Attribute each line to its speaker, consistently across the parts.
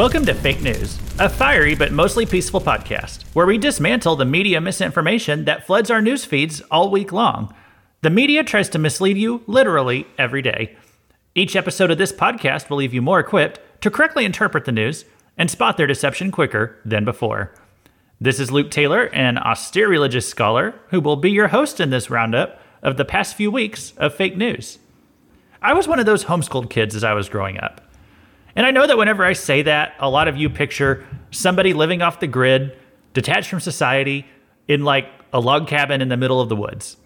Speaker 1: Welcome to Fake News, a fiery but mostly peaceful podcast where we dismantle the media misinformation that floods our news feeds all week long. The media tries to mislead you literally every day. Each episode of this podcast will leave you more equipped to correctly interpret the news and spot their deception quicker than before. This is Luke Taylor, an austere religious scholar who will be your host in this roundup of the past few weeks of fake news. I was one of those homeschooled kids as I was growing up. And I know that whenever I say that, a lot of you picture somebody living off the grid, detached from society, in like a log cabin in the middle of the woods.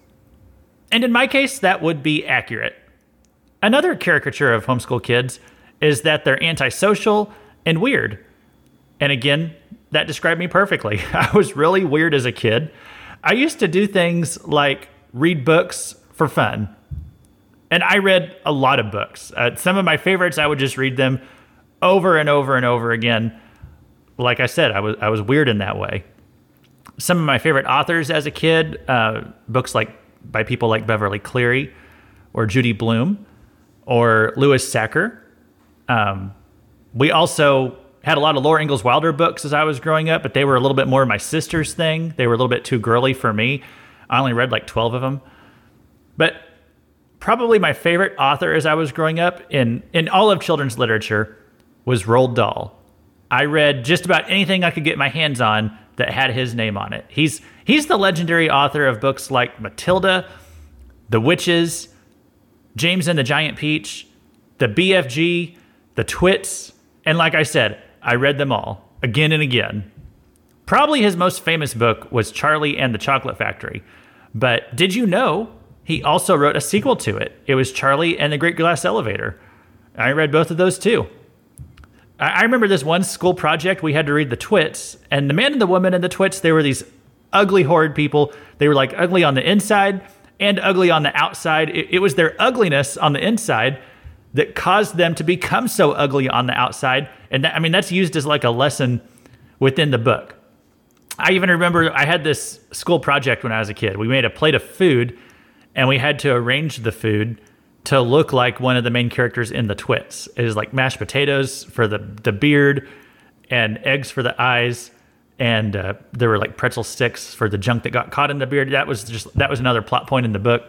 Speaker 1: And in my case, that would be accurate. Another caricature of homeschool kids is that they're antisocial and weird. And again, that described me perfectly. I was really weird as a kid. I used to do things like read books for fun. And I read a lot of books. Uh, some of my favorites, I would just read them over and over and over again. Like I said, I was I was weird in that way. Some of my favorite authors as a kid, uh, books like by people like Beverly Cleary or Judy Blume or Louis Sachar. Um, we also had a lot of Laura Ingalls Wilder books as I was growing up, but they were a little bit more my sister's thing. They were a little bit too girly for me. I only read like 12 of them. But probably my favorite author as I was growing up in, in all of children's literature was Roald Dahl. I read just about anything I could get my hands on that had his name on it. He's he's the legendary author of books like Matilda, The Witches, James and the Giant Peach, The BFG, The Twits, and like I said, I read them all again and again. Probably his most famous book was Charlie and the Chocolate Factory. But did you know he also wrote a sequel to it? It was Charlie and the Great Glass Elevator. I read both of those too. I remember this one school project we had to read the twits, and the man and the woman and the twits, they were these ugly, horrid people. They were like ugly on the inside and ugly on the outside. It, it was their ugliness on the inside that caused them to become so ugly on the outside. And that, I mean, that's used as like a lesson within the book. I even remember I had this school project when I was a kid. We made a plate of food and we had to arrange the food to look like one of the main characters in the Twits. It is like mashed potatoes for the the beard, and eggs for the eyes, and uh, there were like pretzel sticks for the junk that got caught in the beard. That was just that was another plot point in the book.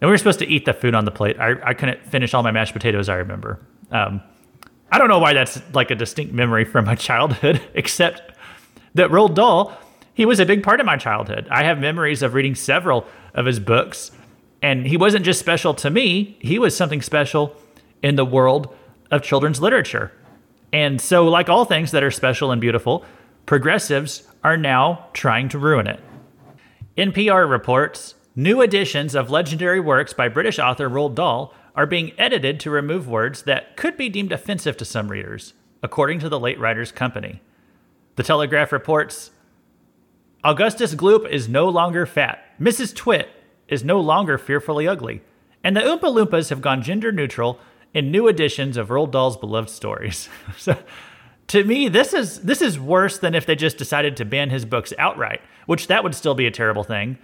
Speaker 1: And we were supposed to eat the food on the plate. I, I couldn't finish all my mashed potatoes. I remember. Um, I don't know why that's like a distinct memory from my childhood, except that Roald Dahl, he was a big part of my childhood. I have memories of reading several of his books and he wasn't just special to me, he was something special in the world of children's literature. And so, like all things that are special and beautiful, progressives are now trying to ruin it. NPR reports new editions of legendary works by British author Roald Dahl are being edited to remove words that could be deemed offensive to some readers, according to the late writers' company. The Telegraph reports Augustus Gloop is no longer fat. Mrs. Twit is no longer fearfully ugly, and the Oompa Loompas have gone gender neutral in new editions of Roald Dahl's beloved stories. so, to me, this is this is worse than if they just decided to ban his books outright, which that would still be a terrible thing.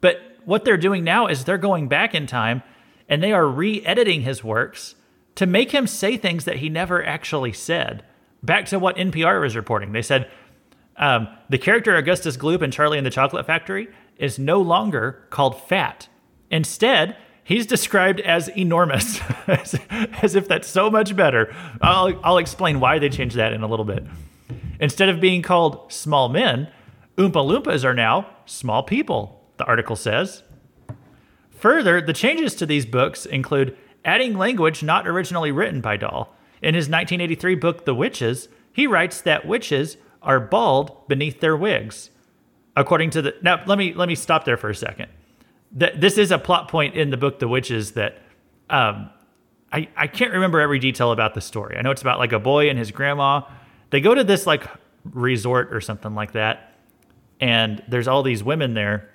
Speaker 1: But what they're doing now is they're going back in time and they are re-editing his works to make him say things that he never actually said. Back to what NPR was reporting, they said um, the character Augustus Gloop in Charlie and the Chocolate Factory is no longer called fat. Instead, he's described as enormous, as, as, if that's so much better. I'll, I'll explain why they changed that in a little bit. Instead of being called small men, Oompa Loompas are now small people, the article says. Further, the changes to these books include adding language not originally written by Dahl. In his 1983 book, The Witches, he writes that witches are bald beneath their wigs according to the now let me let me stop there for a second. That this is a plot point in the book the witches that um, I, I can't remember every detail about the story. I know it's about like a boy and his grandma. They go to this like resort or something like that and there's all these women there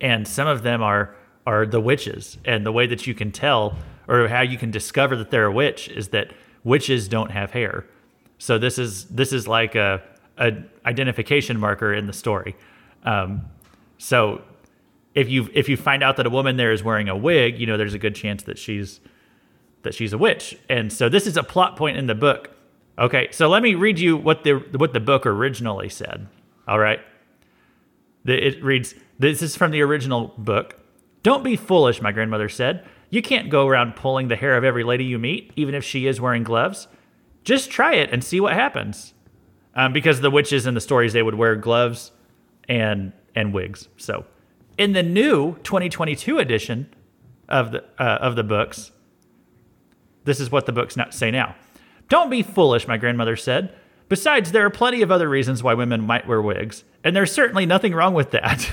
Speaker 1: and some of them are are the witches. And the way that you can tell or how you can discover that they're a witch is that witches don't have hair. So this is this is like a a identification marker in the story. Um, so if you if you find out that a woman there is wearing a wig, you know there's a good chance that she's that she's a witch. And so this is a plot point in the book Okay, so let me read you what the what the book originally said. All right. It reads This is from the original book. Don't be foolish, my grandmother said. You can't go around pulling the hair of every lady you meet, even if she is wearing gloves. Just try it and see what happens. Um, because the witches in the stories, they would wear gloves and and wigs. So, in the new 2022 edition of the uh, of the books, this is what the books say now. Don't be foolish, my grandmother said. Besides, there are plenty of other reasons why women might wear wigs, and there's certainly nothing wrong with that.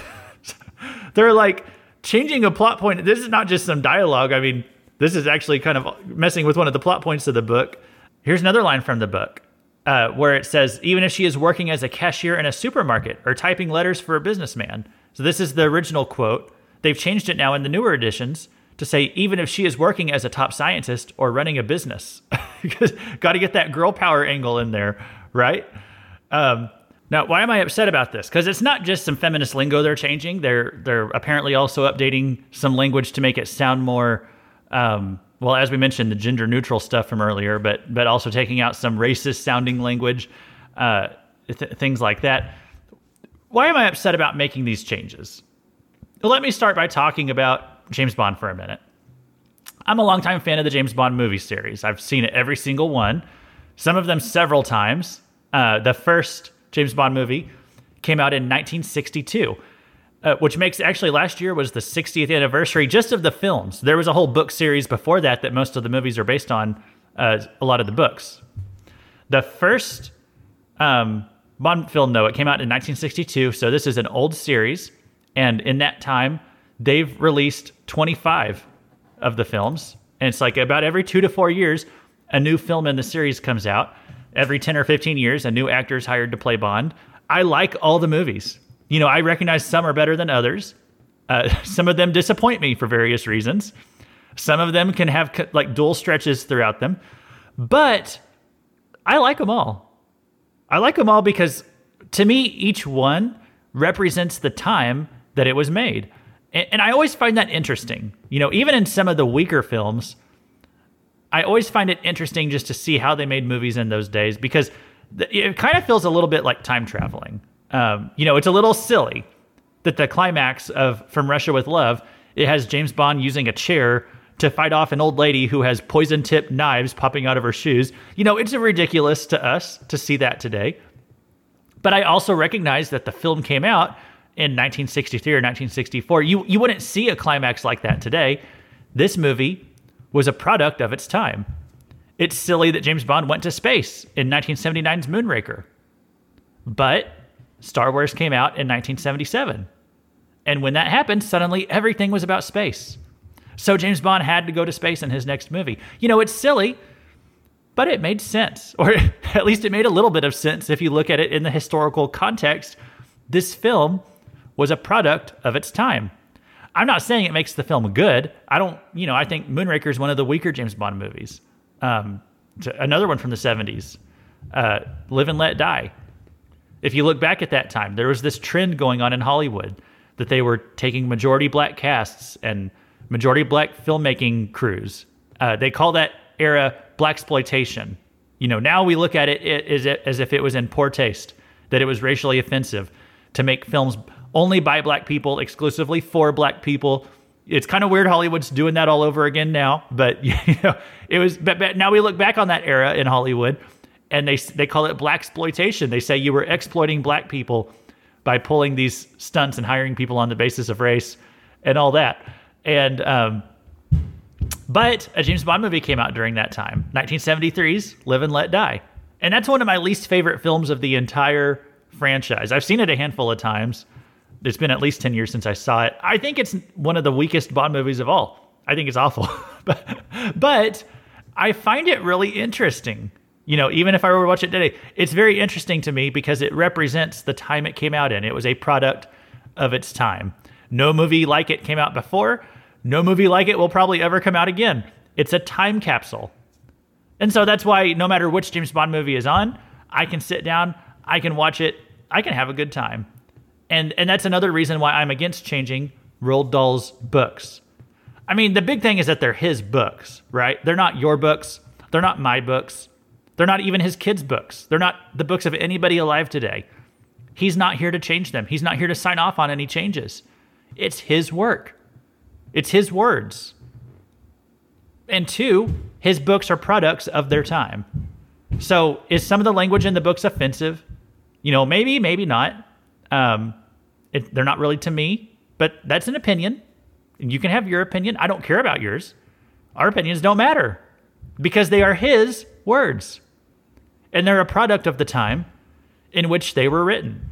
Speaker 1: They're like changing a plot point. This is not just some dialogue. I mean, this is actually kind of messing with one of the plot points of the book. Here's another line from the book uh, where it says, even if she is working as a cashier in a supermarket or typing letters for a businessman. So this is the original quote. They've changed it now in the newer editions to say even if she is working as a top scientist or running a business. Got to get that girl power angle in there, right? Um, now, why am I upset about this? Because it's not just some feminist lingo they're changing. They're they're apparently also updating some language to make it sound more, um, well, as we mentioned, the gender neutral stuff from earlier, but but also taking out some racist sounding language, uh, th- things like that. Why am I upset about making these changes? Well, let me start by talking about James Bond for a minute. I'm a longtime fan of the James Bond movie series. I've seen every single one, some of them several times. Uh, the first James Bond movie came out in 1962, uh, which makes actually last year was the 60th anniversary just of the films. There was a whole book series before that that most of the movies are based on uh, a lot of the books. The first um, Bond film, though, it came out in 1962, so this is an old series. And in that time, they've released 25 of the films. And it's like about every two to four years, a new film in the series comes out. Every 10 or 15 years, a new actor is hired to play Bond. I like all the movies. You know, I recognize some are better than others. Uh, some of them disappoint me for various reasons. Some of them can have like dual stretches throughout them. But I like them all. I like them all because to me, each one represents the time that it was made. And, and I always find that interesting. You know, even in some of the weaker films, I always find it interesting just to see how they made movies in those days because it kind of feels a little bit like time traveling. Um, you know, it's a little silly that the climax of From Russia with Love it has James Bond using a chair to fight off an old lady who has poison tipped knives popping out of her shoes. You know, it's ridiculous to us to see that today. But I also recognize that the film came out in 1963 or 1964. You you wouldn't see a climax like that today. This movie was a product of its time. It's silly that James Bond went to space in 1979's Moonraker. But Star Wars came out in 1977. And when that happened, suddenly everything was about space. So James Bond had to go to space in his next movie. You know, it's silly, but it made sense. Or at least it made a little bit of sense if you look at it in the historical context. This film was a product of its time. I'm not saying it makes the film good. I don't, you know, I think Moonraker is one of the weaker James Bond movies. Um, another one from the 70s, uh, Live and Let Die. If you look back at that time, there was this trend going on in Hollywood that they were taking majority black casts and majority black filmmaking crews. Uh, they call that era black exploitation. You know, now we look at it as, if it was in poor taste, that it was racially offensive to make films only by black people, exclusively for black people. It's kind of weird Hollywood's doing that all over again now, but you know, it was. But, but now we look back on that era in Hollywood, and they they call it black exploitation. They say you were exploiting black people by pulling these stunts and hiring people on the basis of race and all that. And um, but a James Bond movie came out during that time, 1973's Live and Let Die, and that's one of my least favorite films of the entire franchise. I've seen it a handful of times it's been at least 10 years since I saw it. I think it's one of the weakest Bond movies of all. I think it's awful. but, but I find it really interesting. You know, even if I were to watch it today, it's very interesting to me because it represents the time it came out in. It was a product of its time. No movie like it came out before. No movie like it will probably ever come out again. It's a time capsule. And so that's why no matter which James Bond movie is on, I can sit down, I can watch it, I can have a good time and and that's another reason why I'm against changing Roald Dahl's books. I mean, the big thing is that they're his books, right? They're not your books. They're not my books. They're not even his kids' books. They're not the books of anybody alive today. He's not here to change them. He's not here to sign off on any changes. It's his work. It's his words. And two, his books are products of their time. So is some of the language in the books offensive? You know, maybe, maybe not. Um, it, they're not really to me, but that's an opinion. And you can have your opinion. I don't care about yours. Our opinions don't matter because they are his words. And they're a product of the time in which they were written.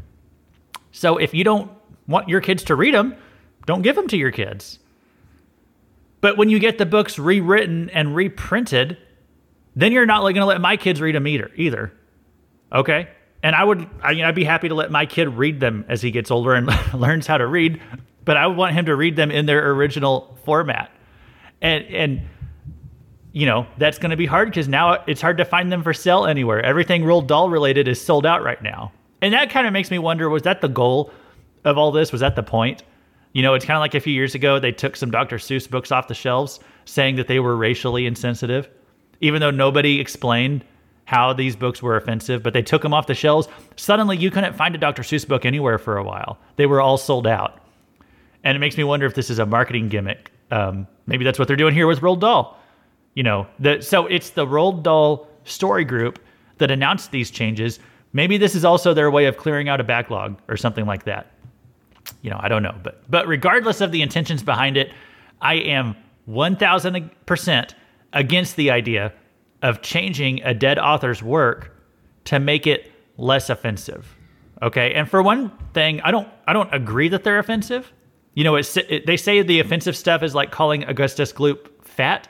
Speaker 1: So if you don't want your kids to read them, don't give them to your kids. But when you get the books rewritten and reprinted, then you're not going to let my kids read them either. Either, okay? And I would, I mean, I'd be happy to let my kid read them as he gets older and learns how to read. But I would want him to read them in their original format. And and you know that's going to be hard because now it's hard to find them for sale anywhere. Everything Roald Dahl related is sold out right now, and that kind of makes me wonder: was that the goal of all this? Was that the point? You know, it's kind of like a few years ago they took some Dr. Seuss books off the shelves, saying that they were racially insensitive even though nobody explained how these books were offensive, but they took them off the shelves. Suddenly, you couldn't find a Dr. Seuss book anywhere for a while. They were all sold out. And it makes me wonder if this is a marketing gimmick. Um, maybe that's what they're doing here with Roald Dahl. You know, the, so it's the Roald Dahl story group that announced these changes. Maybe this is also their way of clearing out a backlog or something like that. You know, I don't know, but but regardless of the intentions behind it, I am 1000% against the idea of changing a dead author's work to make it less offensive. Okay, and for one thing, I don't I don't agree that they're offensive. You know, it's, it, they say the offensive stuff is like calling Augustus Gloop fat.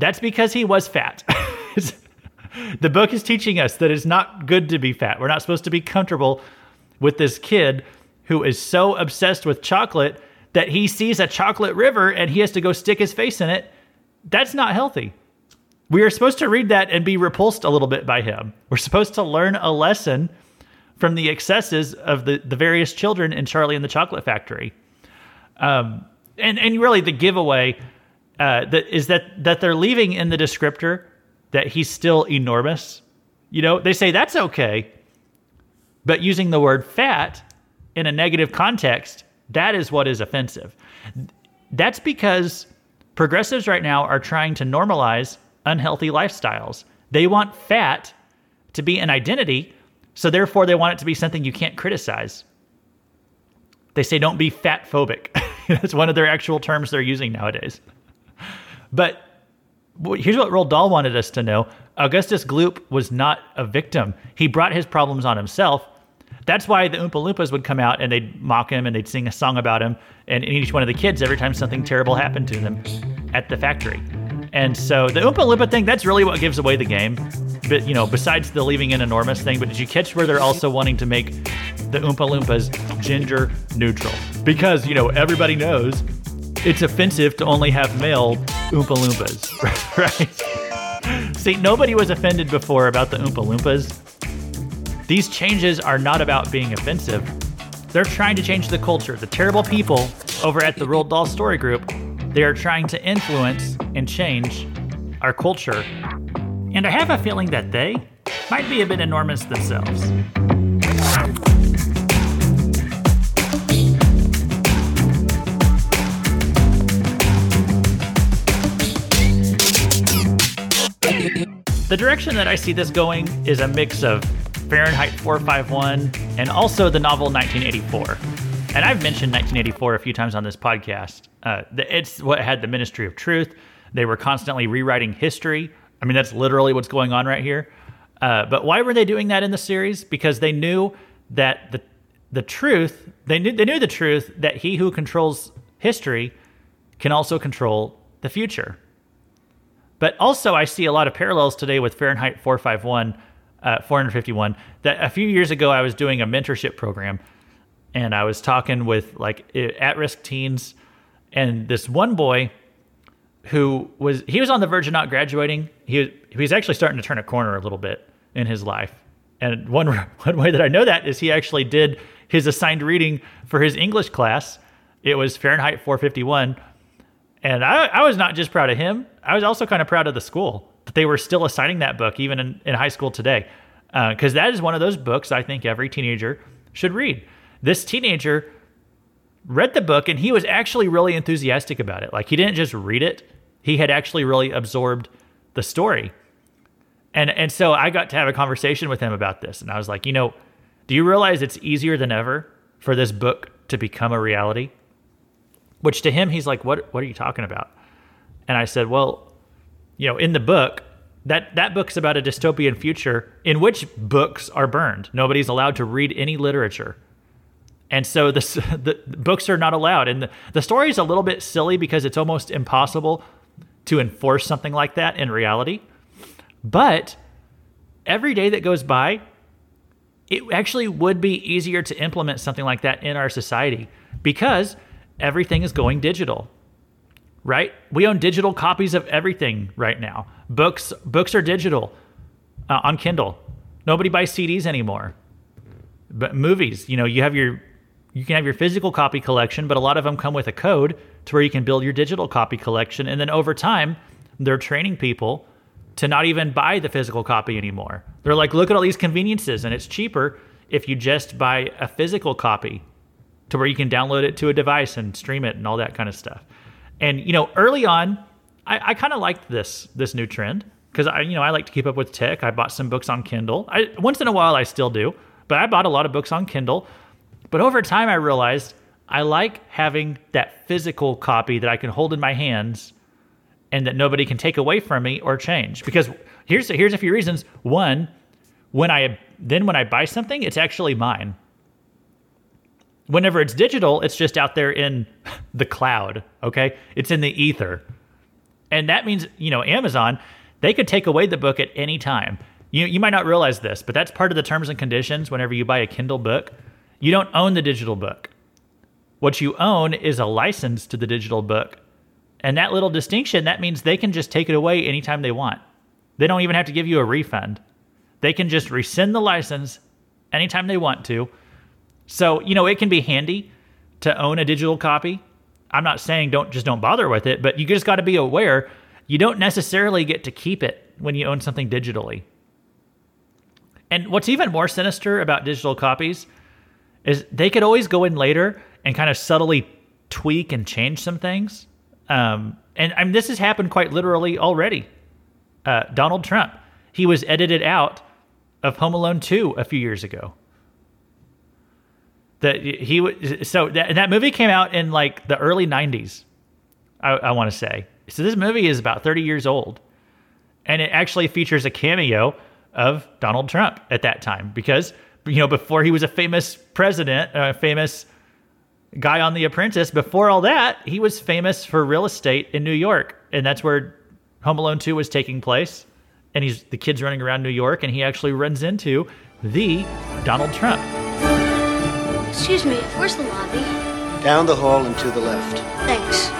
Speaker 1: That's because he was fat. the book is teaching us that it's not good to be fat. We're not supposed to be comfortable with this kid who is so obsessed with chocolate that he sees a chocolate river and he has to go stick his face in it that's not healthy. We are supposed to read that and be repulsed a little bit by him. We're supposed to learn a lesson from the excesses of the, the various children in Charlie and the Chocolate Factory. Um, and, and really, the giveaway uh, that is that, that they're leaving in the descriptor that he's still enormous. You know, they say that's okay, but using the word fat in a negative context, that is what is offensive. That's because Progressives right now are trying to normalize unhealthy lifestyles. They want fat to be an identity, so therefore they want it to be something you can't criticize. They say don't be fat phobic. That's one of their actual terms they're using nowadays. But here's what Roald Dahl wanted us to know Augustus Gloop was not a victim. He brought his problems on himself. That's why the Oompa Loompas would come out and they'd mock him and they'd sing a song about him and each one of the kids every time something terrible happened to them at the factory. And so the Oompa Loompa thing, that's really what gives away the game. But, you know, besides the leaving in enormous thing, but did you catch where they're also wanting to make the Oompa Loompas gender neutral? Because, you know, everybody knows it's offensive to only have male Oompa Loompas, right? See, nobody was offended before about the Oompa Loompas. These changes are not about being offensive. They're trying to change the culture. The terrible people over at the Roald Dahl Story Group, they are trying to influence and change our culture. And I have a feeling that they might be a bit enormous themselves. The direction that I see this going is a mix of Fahrenheit 451, and also the novel 1984. And I've mentioned 1984 a few times on this podcast. Uh, it's what had the Ministry of Truth. They were constantly rewriting history. I mean, that's literally what's going on right here. Uh, but why were they doing that in the series? Because they knew that the the truth they knew they knew the truth that he who controls history can also control the future. But also, I see a lot of parallels today with Fahrenheit 451 uh, 451 that a few years ago I was doing a mentorship program and I was talking with like at risk teens and this one boy who was he was on the verge of not graduating. He was, he was actually starting to turn a corner a little bit in his life. And one one way that I know that is he actually did his assigned reading for his English class. It was Fahrenheit 451. And I, I was not just proud of him, I was also kind of proud of the school that they were still assigning that book even in, in high school today. Because uh, that is one of those books I think every teenager should read. This teenager read the book and he was actually really enthusiastic about it. Like he didn't just read it, he had actually really absorbed the story. And and so I got to have a conversation with him about this and I was like, "You know, do you realize it's easier than ever for this book to become a reality?" Which to him he's like, "What what are you talking about?" And I said, "Well, you know, in the book, that that book's about a dystopian future in which books are burned. Nobody's allowed to read any literature and so the, the books are not allowed. And the, the story is a little bit silly because it's almost impossible to enforce something like that in reality. But every day that goes by, it actually would be easier to implement something like that in our society because everything is going digital. Right? We own digital copies of everything right now. Books books are digital uh, on Kindle. Nobody buys CDs anymore. But movies, you know, you have your you can have your physical copy collection, but a lot of them come with a code to where you can build your digital copy collection. And then over time, they're training people to not even buy the physical copy anymore. They're like, look at all these conveniences, and it's cheaper if you just buy a physical copy to where you can download it to a device and stream it and all that kind of stuff. And you know, early on, I, I kind of liked this this new trend because I you know I like to keep up with tech. I bought some books on Kindle. I, once in a while, I still do, but I bought a lot of books on Kindle but over time, I realized I like having that physical copy that I can hold in my hands and that nobody can take away from me or change. Because here's here's a few reasons. One, when I then when I buy something, it's actually mine. Whenever it's digital, it's just out there in the cloud, okay? It's in the ether. And that means, you know, Amazon, they could take away the book at any time. You you might not realize this, but that's part of the terms and conditions whenever you buy a Kindle book you don't own the digital book. What you own is a license to the digital book. And that little distinction, that means they can just take it away anytime they want. They don't even have to give you a refund. They can just rescind the license anytime they want to. So, you know, it can be handy to own a digital copy. I'm not saying don't just don't bother with it, but you just got to be aware you don't necessarily get to keep it when you own something digitally. And what's even more sinister about digital copies is they could always go in later and kind of subtly tweak and change some things. Um, and I mean, this has happened quite literally already. Uh, Donald Trump, he was edited out of Home Alone 2 a few years ago. That he was so that, that movie came out in like the early 90s, I, I want to say. So this movie is about 30 years old. And it actually features a cameo of Donald Trump at that time because you know, before he was a famous president, a famous guy on The Apprentice, before all that, he was famous for real estate in New York. And that's where Home Alone 2 was taking place. And he's the kids running around New York, and he actually runs into the Donald Trump.
Speaker 2: Excuse me, where's the lobby?
Speaker 3: Down the hall and to the left.
Speaker 2: Thanks.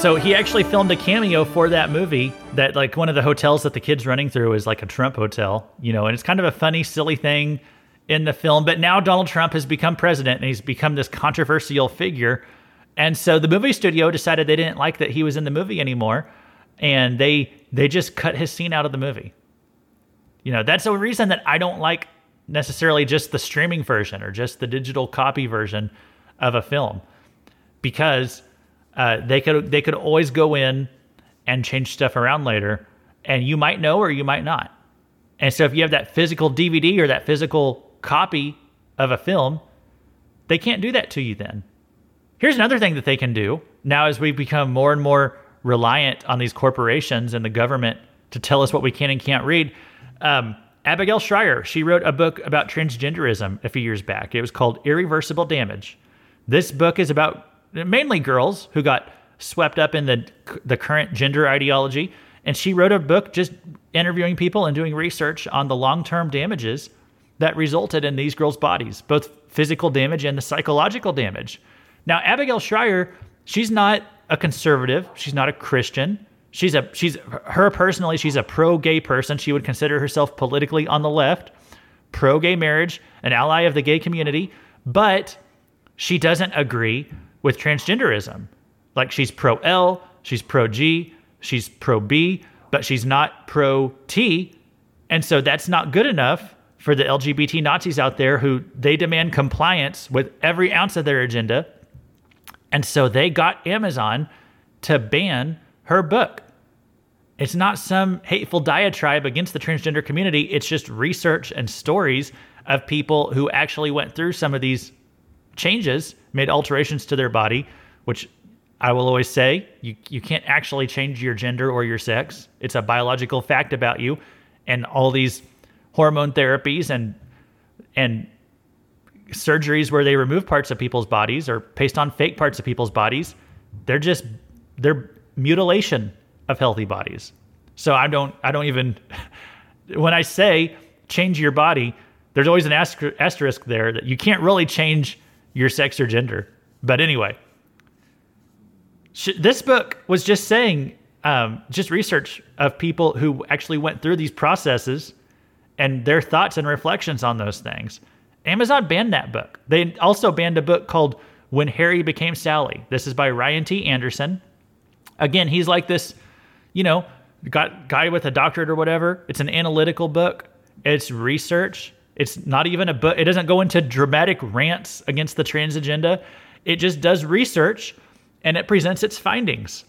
Speaker 1: So he actually filmed a cameo for that movie. That like one of the hotels that the kids running through is like a Trump hotel, you know, and it's kind of a funny, silly thing in the film. But now Donald Trump has become president and he's become this controversial figure. And so the movie studio decided they didn't like that he was in the movie anymore, and they they just cut his scene out of the movie. You know, that's a reason that I don't like necessarily just the streaming version or just the digital copy version of a film because uh, they could they could always go in and change stuff around later, and you might know or you might not. And so if you have that physical DVD or that physical copy of a film, they can't do that to you then. Here's another thing that they can do now as we become more and more reliant on these corporations and the government to tell us what we can and can't read. Um, Abigail Shrier, she wrote a book about transgenderism a few years back. It was called Irreversible Damage. This book is about mainly girls who got swept up in the the current gender ideology. And she wrote a book just interviewing people and doing research on the long term damages that resulted in these girls' bodies, both physical damage and the psychological damage. Now, Abigail Shrier, she's not a conservative. She's not a Christian. She's a she's her personally. She's a pro gay person. She would consider herself politically on the left, pro gay marriage, an ally of the gay community. But she doesn't agree with transgenderism. Like she's pro L, she's pro G, she's pro B, but she's not pro T. And so that's not good enough for the LGBT Nazis out there who they demand compliance with every ounce of their agenda. And so they got Amazon to ban her book. It's not some hateful diatribe against the transgender community. It's just research and stories of people who actually went through some of these changes, made alterations to their body, which I will always say you, you can't actually change your gender or your sex. It's a biological fact about you. And all these hormone therapies and and surgeries where they remove parts of people's bodies or paste on fake parts of people's bodies, they're just they're mutilation of healthy bodies. So I don't I don't even when I say change your body, there's always an asterisk there that you can't really change your sex or gender. But anyway, this book was just saying um, just research of people who actually went through these processes and their thoughts and reflections on those things. Amazon banned that book. They also banned a book called When Harry Became Sally. This is by Ryan T. Anderson. Again, he's like this, you know, got guy with a doctorate or whatever. It's an analytical book. It's research. It's not even a book. It doesn't go into dramatic rants against the trans agenda. It just does research and it presents its findings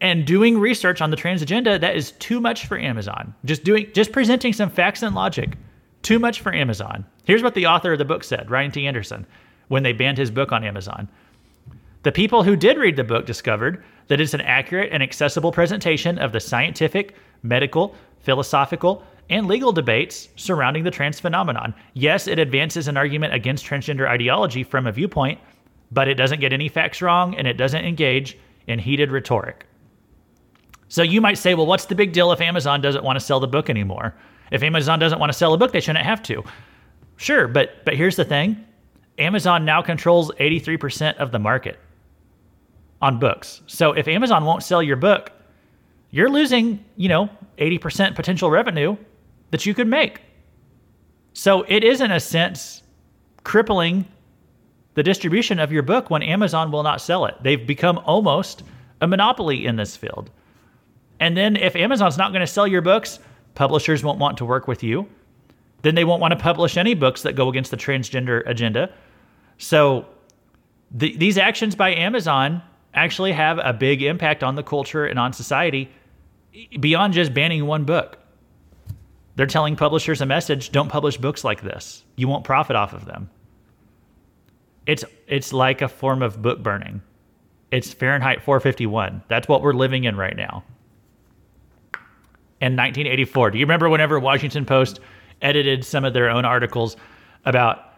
Speaker 1: and doing research on the trans agenda that is too much for Amazon. Just doing just presenting some facts and logic. Too much for Amazon. Here's what the author of the book said, Ryan T. Anderson, when they banned his book on Amazon. The people who did read the book discovered that it's an accurate and accessible presentation of the scientific, medical, philosophical, and legal debates surrounding the trans phenomenon. Yes, it advances an argument against transgender ideology from a viewpoint, but it doesn't get any facts wrong and it doesn't engage in heated rhetoric. So you might say, well, what's the big deal if Amazon doesn't want to sell the book anymore? If Amazon doesn't want to sell a book, they shouldn't have to. Sure, but but here's the thing. Amazon now controls 83% of the market on books. So if Amazon won't sell your book, you're losing, you know, 80% potential revenue that you could make. So it is in a sense crippling the distribution of your book when Amazon will not sell it. They've become almost a monopoly in this field. And then if Amazon's not going to sell your books, publishers won't want to work with you. Then they won't want to publish any books that go against the transgender agenda. So the, these actions by Amazon actually have a big impact on the culture and on society beyond just banning one book. They're telling publishers a message don't publish books like this. You won't profit off of them. It's, it's like a form of book burning. It's Fahrenheit 451. That's what we're living in right now in 1984. Do you remember whenever Washington Post edited some of their own articles about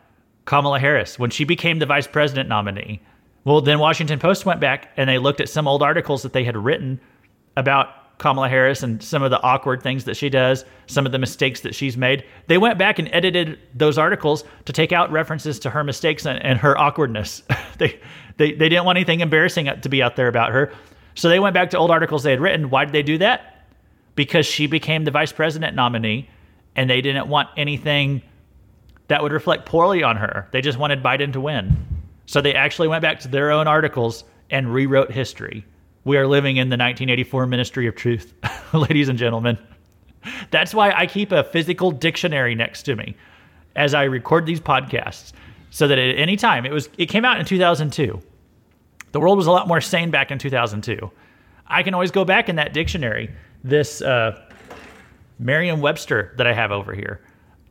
Speaker 1: Kamala Harris when she became the vice president nominee? Well, then Washington Post went back and they looked at some old articles that they had written about Kamala Harris and some of the awkward things that she does, some of the mistakes that she's made. They went back and edited those articles to take out references to her mistakes and, and her awkwardness. they, they, they didn't want anything embarrassing to be out there about her. So they went back to old articles they had written. Why did they do that? because she became the vice president nominee and they didn't want anything that would reflect poorly on her. They just wanted Biden to win. So they actually went back to their own articles and rewrote history. We are living in the 1984 Ministry of Truth, ladies and gentlemen. That's why I keep a physical dictionary next to me as I record these podcasts so that at any time it was it came out in 2002. The world was a lot more sane back in 2002. I can always go back in that dictionary this uh, Merriam Webster that I have over here.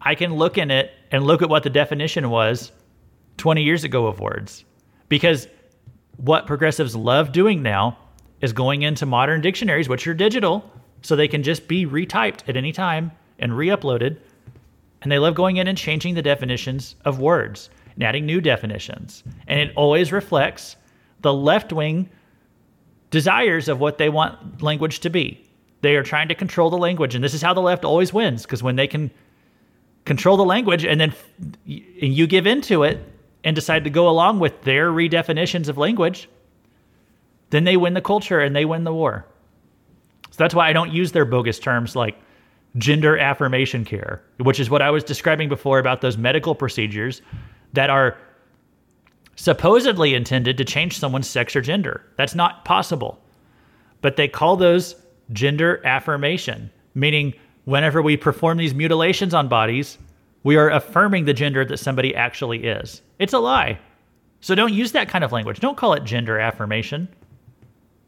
Speaker 1: I can look in it and look at what the definition was 20 years ago of words. Because what progressives love doing now is going into modern dictionaries, which are digital, so they can just be retyped at any time and re uploaded. And they love going in and changing the definitions of words and adding new definitions. And it always reflects the left wing desires of what they want language to be. They are trying to control the language, and this is how the left always wins because when they can control the language and then you give into it and decide to go along with their redefinitions of language, then they win the culture and they win the war. So that's why I don't use their bogus terms like gender affirmation care, which is what I was describing before about those medical procedures that are supposedly intended to change someone's sex or gender. That's not possible. But they call those gender affirmation, meaning whenever we perform these mutilations on bodies, we are affirming the gender that somebody actually is. It's a lie. So don't use that kind of language. Don't call it gender affirmation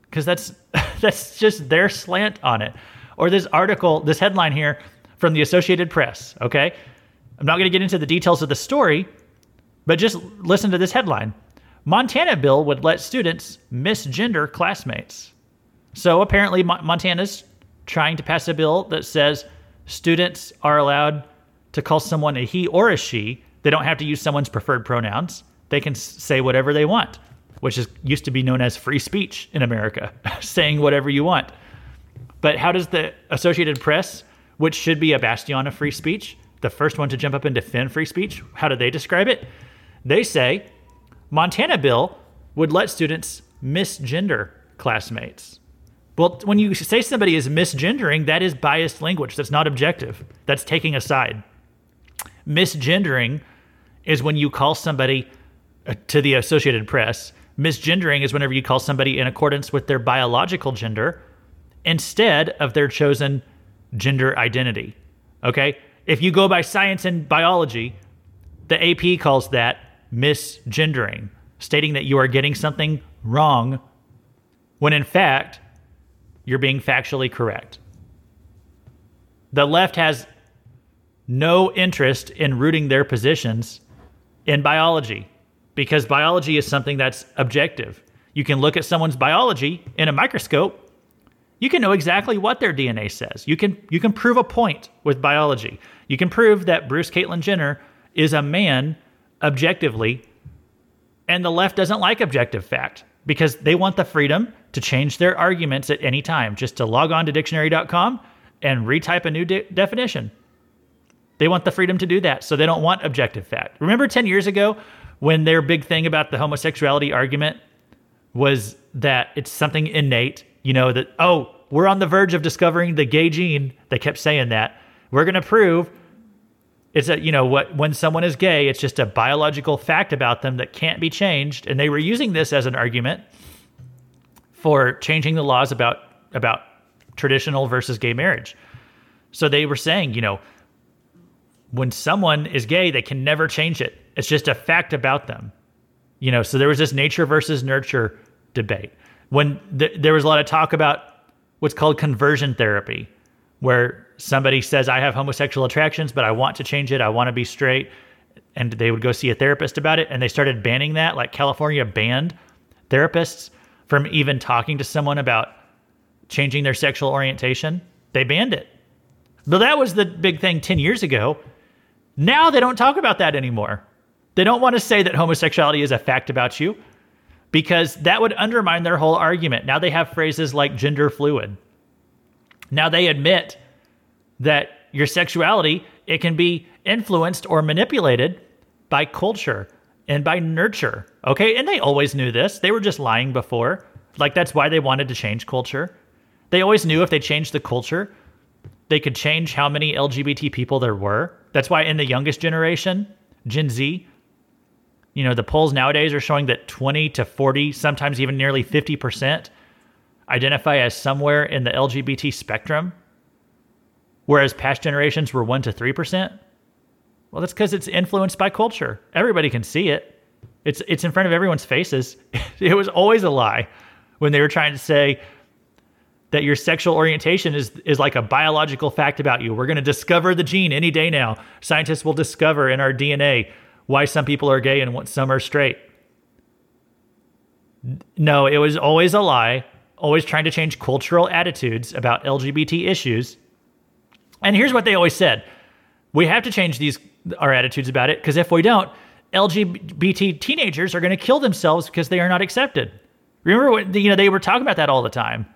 Speaker 1: because that's that's just their slant on it. Or this article, this headline here from the Associated Press, okay? I'm not going to get into the details of the story, but just listen to this headline. Montana bill would let students misgender classmates. So apparently Montana's trying to pass a bill that says students are allowed to call someone a he or a she. They don't have to use someone's preferred pronouns. They can say whatever they want, which is used to be known as free speech in America, saying whatever you want. But how does the Associated Press, which should be a bastion of free speech, the first one to jump up and defend free speech, how do they describe it? They say Montana bill would let students misgender classmates. Well, when you say somebody is misgendering, that is biased language. That's not objective. That's taking a side. Misgendering is when you call somebody uh, to the Associated Press. Misgendering is whenever you call somebody in accordance with their biological gender instead of their chosen gender identity. Okay? If you go by science and biology, the AP calls that misgendering, stating that you are getting something wrong when in fact you're being factually correct. The left has no interest in rooting their positions in biology because biology is something that's objective. You can look at someone's biology in a microscope you can know exactly what their DNA says. You can you can prove a point with biology. You can prove that Bruce Caitlyn Jenner is a man objectively, and the left doesn't like objective fact because they want the freedom to change their arguments at any time, just to log on to dictionary.com and retype a new de- definition. They want the freedom to do that, so they don't want objective fact. Remember 10 years ago when their big thing about the homosexuality argument was that it's something innate you know, that, oh, we're on the verge of discovering the gay gene. They kept saying that. We're going to prove it's a, you know, what, when someone is gay, it's just a biological fact about them that can't be changed. And they were using this as an argument for changing the laws about, about traditional versus gay marriage. So they were saying, you know, when someone is gay, they can never change it. It's just a fact about them. You know, so there was this nature versus nurture debate when th- there was a lot of talk about what's called conversion therapy, where somebody says, I have homosexual attractions, but I want to change it. I want to be straight. And they would go see a therapist about it. And they started banning that. Like California banned therapists from even talking to someone about changing their sexual orientation. They banned it. But that was the big thing 10 years ago. Now they don't talk about that anymore. They don't want to say that homosexuality is a fact about you because that would undermine their whole argument. Now they have phrases like gender fluid. Now they admit that your sexuality it can be influenced or manipulated by culture and by nurture. Okay? And they always knew this. They were just lying before. Like that's why they wanted to change culture. They always knew if they changed the culture, they could change how many LGBT people there were. That's why in the youngest generation, Gen Z, you know, the polls nowadays are showing that 20 to 40, sometimes even nearly 50% identify as somewhere in the LGBT spectrum, whereas past generations were 1 to 3%. Well, that's because it's influenced by culture. Everybody can see it. It's it's in front of everyone's faces. it was always a lie when they were trying to say that your sexual orientation is is like a biological fact about you. We're going to discover the gene any day now. Scientists will discover in our DNA why some people are gay and what some are straight. No, it was always a lie, always trying to change cultural attitudes about LGBT issues. And here's what they always said. We have to change these our attitudes about it because if we don't, LGBT teenagers are going to kill themselves because they are not accepted. Remember what you know they were talking about that all the time.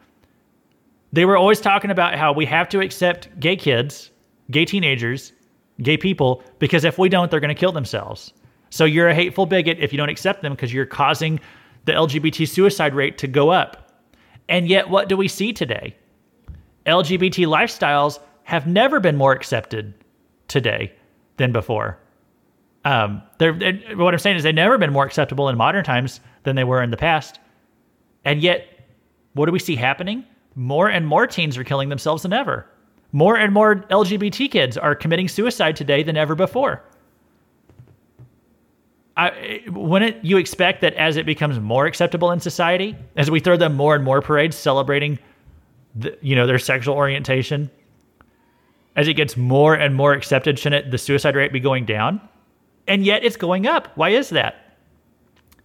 Speaker 1: They were always talking about how we have to accept gay kids, gay teenagers gay people because if we don't, they're going to kill themselves. So you're a hateful bigot if you don't accept them because you're causing the LGBT suicide rate to go up. And yet, what do we see today? LGBT lifestyles have never been more accepted today than before. Um, they're, they're, what I'm saying is they've never been more acceptable in modern times than they were in the past. And yet, what do we see happening? More and more teens are killing themselves than ever. More and more LGBT kids are committing suicide today than ever before. I, wouldn't you expect that as it becomes more acceptable in society, as we throw them more and more parades celebrating, the, you know, their sexual orientation, as it gets more and more accepted, shouldn't the suicide rate be going down? And yet it's going up. Why is that?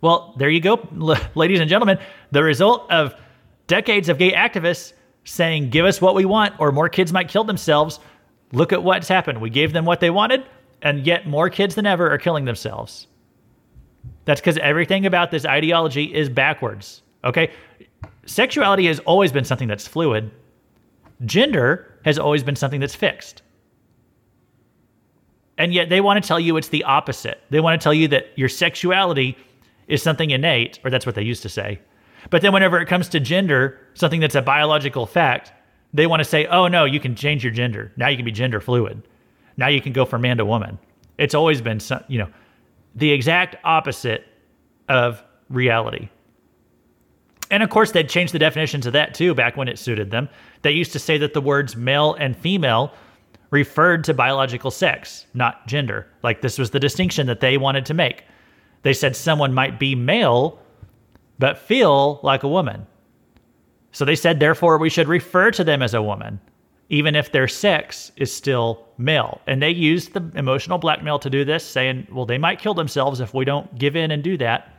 Speaker 1: Well, there you go, ladies and gentlemen. The result of decades of gay activists saying, give us what we want, or more kids might kill themselves. Look at what's happened. We gave them what they wanted, and yet more kids than ever are killing themselves. That's because everything about this ideology is backwards. Okay? Sexuality has always been something that's fluid, gender has always been something that's fixed. And yet they want to tell you it's the opposite. They want to tell you that your sexuality is something innate, or that's what they used to say. But then whenever it comes to gender, something that's a biological fact, they want to say, oh no, you can change your gender. Now you can be gender fluid. Now you can go from man to woman. It's always been, you know, the exact opposite of reality. And of course, they'd changed the definitions of that too back when it suited them. They used to say that the words male and female referred to biological sex, not gender. Like this was the distinction that they wanted to make. They said someone might be male but feel like a woman. So they said, therefore, we should refer to them as a woman, even if their sex is still male. And they used the emotional blackmail to do this, saying, well, they might kill themselves if we don't give in and do that.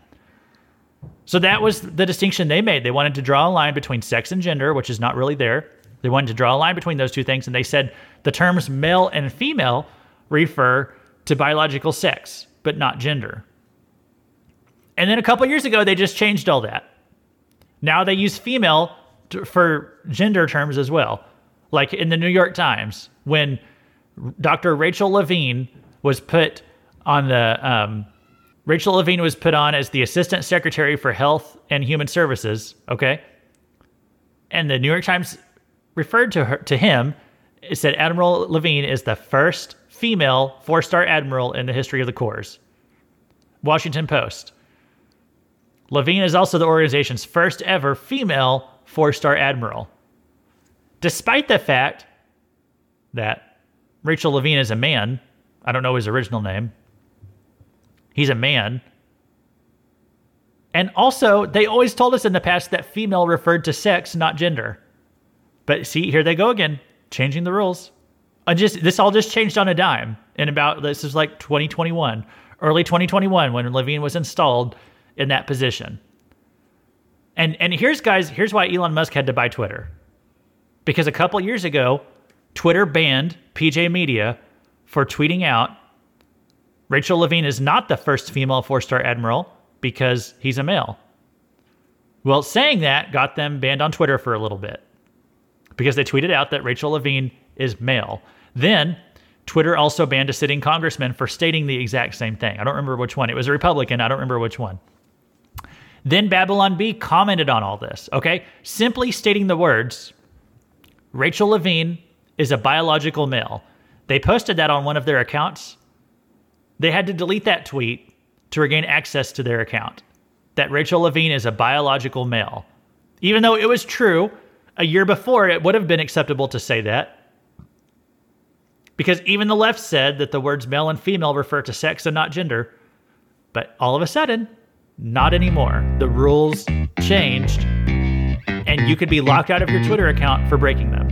Speaker 1: So that was the distinction they made. They wanted to draw a line between sex and gender, which is not really there. They wanted to draw a line between those two things. And they said the terms male and female refer to biological sex, but not gender. And then a couple years ago, they just changed all that. Now they use female to, for gender terms as well. Like in the New York Times, when Dr. Rachel Levine was put on the um, Rachel Levine was put on as the Assistant Secretary for Health and Human Services. Okay, and the New York Times referred to her to him. It said Admiral Levine is the first female four-star admiral in the history of the Corps. Washington Post. Levine is also the organization's first ever female four star admiral. Despite the fact that Rachel Levine is a man, I don't know his original name, he's a man. And also, they always told us in the past that female referred to sex, not gender. But see, here they go again, changing the rules. I just this all just changed on a dime in about this is like 2021, early 2021 when Levine was installed in that position. And and here's guys, here's why Elon Musk had to buy Twitter. Because a couple years ago, Twitter banned PJ Media for tweeting out Rachel Levine is not the first female four-star admiral because he's a male. Well, saying that got them banned on Twitter for a little bit because they tweeted out that Rachel Levine is male. Then Twitter also banned a sitting congressman for stating the exact same thing. I don't remember which one. It was a Republican. I don't remember which one. Then Babylon Bee commented on all this, okay? Simply stating the words Rachel Levine is a biological male. They posted that on one of their accounts. They had to delete that tweet to regain access to their account. That Rachel Levine is a biological male. Even though it was true, a year before it would have been acceptable to say that. Because even the left said that the words male and female refer to sex and not gender. But all of a sudden, not anymore. The rules changed, and you could be locked out of your Twitter account for breaking them.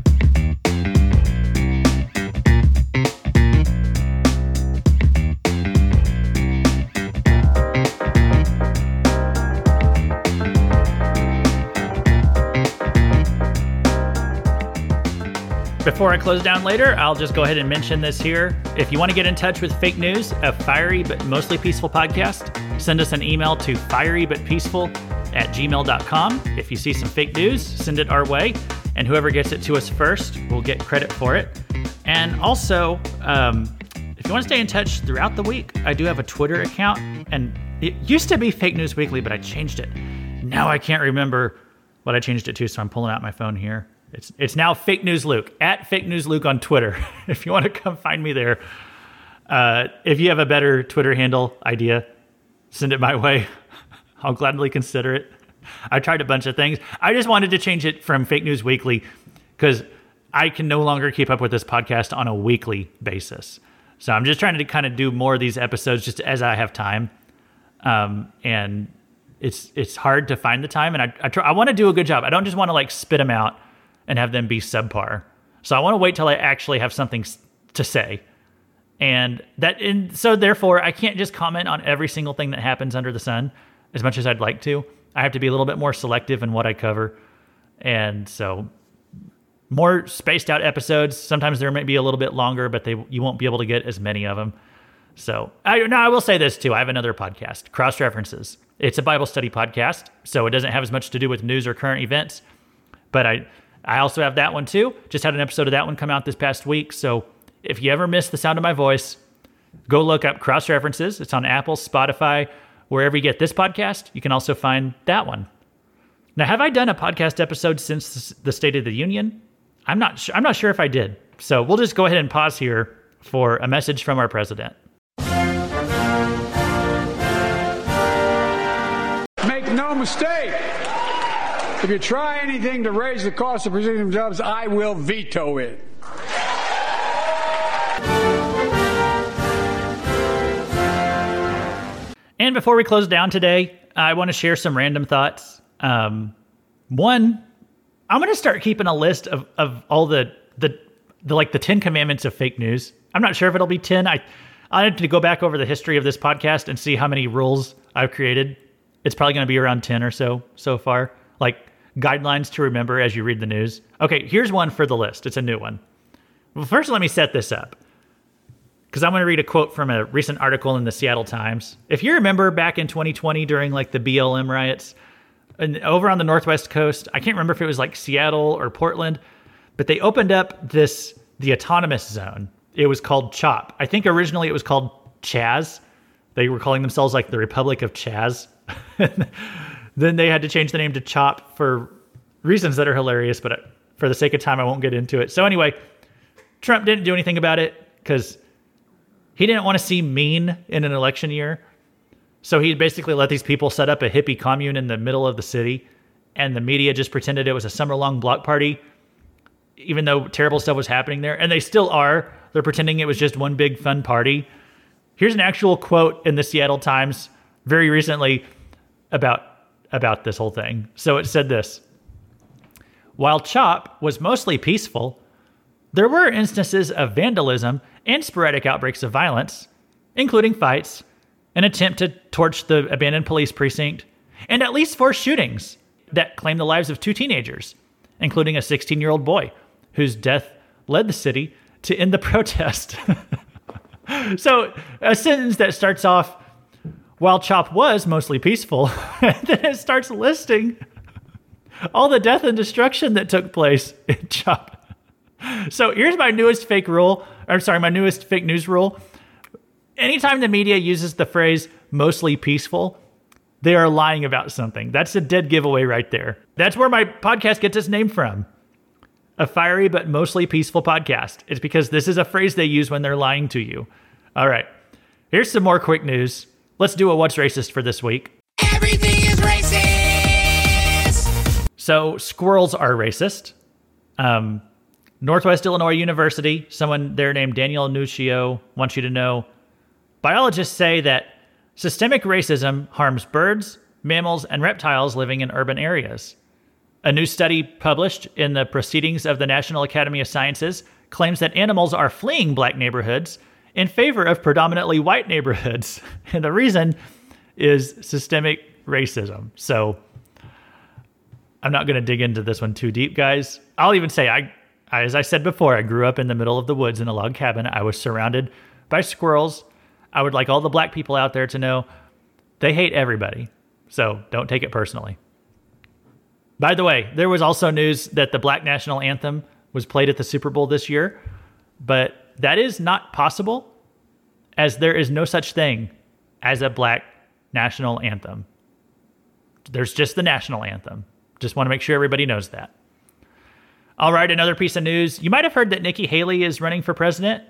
Speaker 1: Before I close down later, I'll just go ahead and mention this here. If you want to get in touch with fake news, a fiery but mostly peaceful podcast, send us an email to fierybutpeaceful at gmail.com. If you see some fake news, send it our way, and whoever gets it to us first will get credit for it. And also, um, if you want to stay in touch throughout the week, I do have a Twitter account, and it used to be Fake News Weekly, but I changed it. Now I can't remember what I changed it to, so I'm pulling out my phone here. It's it's now fake news Luke at fake news Luke on Twitter. if you want to come find me there, uh, if you have a better Twitter handle idea, send it my way. I'll gladly consider it. I tried a bunch of things. I just wanted to change it from Fake News Weekly because I can no longer keep up with this podcast on a weekly basis. So I'm just trying to kind of do more of these episodes just as I have time. Um, and it's it's hard to find the time, and I I, I want to do a good job. I don't just want to like spit them out and have them be subpar. So I want to wait till I actually have something to say. And that and so therefore I can't just comment on every single thing that happens under the sun as much as I'd like to. I have to be a little bit more selective in what I cover. And so more spaced out episodes. Sometimes there might be a little bit longer, but they you won't be able to get as many of them. So I now I will say this too. I have another podcast, Cross References. It's a Bible study podcast, so it doesn't have as much to do with news or current events. But I I also have that one too. Just had an episode of that one come out this past week. So if you ever miss the sound of my voice, go look up Cross References. It's on Apple, Spotify, wherever you get this podcast. You can also find that one. Now, have I done a podcast episode since the State of the Union? I'm not sure. I'm not sure if I did. So we'll just go ahead and pause here for a message from our president.
Speaker 4: Make no mistake. If you try anything to raise the cost of prescription drugs, I will veto it.
Speaker 1: And before we close down today, I want to share some random thoughts. Um, one, I'm going to start keeping a list of, of all the, the the like the Ten Commandments of fake news. I'm not sure if it'll be ten. I I have to go back over the history of this podcast and see how many rules I've created. It's probably going to be around ten or so so far. Like guidelines to remember as you read the news. Okay, here's one for the list. It's a new one. Well, first, let me set this up because I'm going to read a quote from a recent article in the Seattle Times. If you remember back in 2020 during like the BLM riots, and over on the northwest coast, I can't remember if it was like Seattle or Portland, but they opened up this the autonomous zone. It was called CHOP. I think originally it was called Chaz. They were calling themselves like the Republic of Chaz. then they had to change the name to CHOP for reasons that are hilarious, but uh, for the sake of time, I won't get into it. So anyway, Trump didn't do anything about it because he didn't want to seem mean in an election year. So he basically let these people set up a hippie commune in the middle of the city, and the media just pretended it was a summer long block party, even though terrible stuff was happening there. And they still are. They're pretending it was just one big fun party. Here's an actual quote in the Seattle Times very recently about about this whole thing. So it said this. While CHOP was mostly peaceful, there were instances of vandalism and sporadic outbreaks of violence, including fights, an attempt to torch the abandoned police precinct, and at least four shootings that claimed the lives of two teenagers, including a 16 year old boy whose death led the city to end the protest. so, a sentence that starts off while CHOP was mostly peaceful, then it starts listing all the death and destruction that took place in CHOP. So here's my newest fake rule. I'm sorry, my newest fake news rule. Anytime the media uses the phrase mostly peaceful, they are lying about something. That's a dead giveaway right there. That's where my podcast gets its name from. A fiery but mostly peaceful podcast. It's because this is a phrase they use when they're lying to you. All right. Here's some more quick news. Let's do a what's racist for this week.
Speaker 5: Everything is racist.
Speaker 1: So squirrels are racist. Um, Northwest Illinois University, someone there named Daniel Nuccio wants you to know biologists say that systemic racism harms birds, mammals, and reptiles living in urban areas. A new study published in the Proceedings of the National Academy of Sciences claims that animals are fleeing black neighborhoods in favor of predominantly white neighborhoods. And the reason is systemic racism. So I'm not going to dig into this one too deep, guys. I'll even say I as I said before, I grew up in the middle of the woods in a log cabin. I was surrounded by squirrels. I would like all the black people out there to know they hate everybody. So don't take it personally. By the way, there was also news that the black national anthem was played at the Super Bowl this year, but that is not possible as there is no such thing as a black national anthem. There's just the national anthem. Just want to make sure everybody knows that. All right, another piece of news. You might have heard that Nikki Haley is running for president.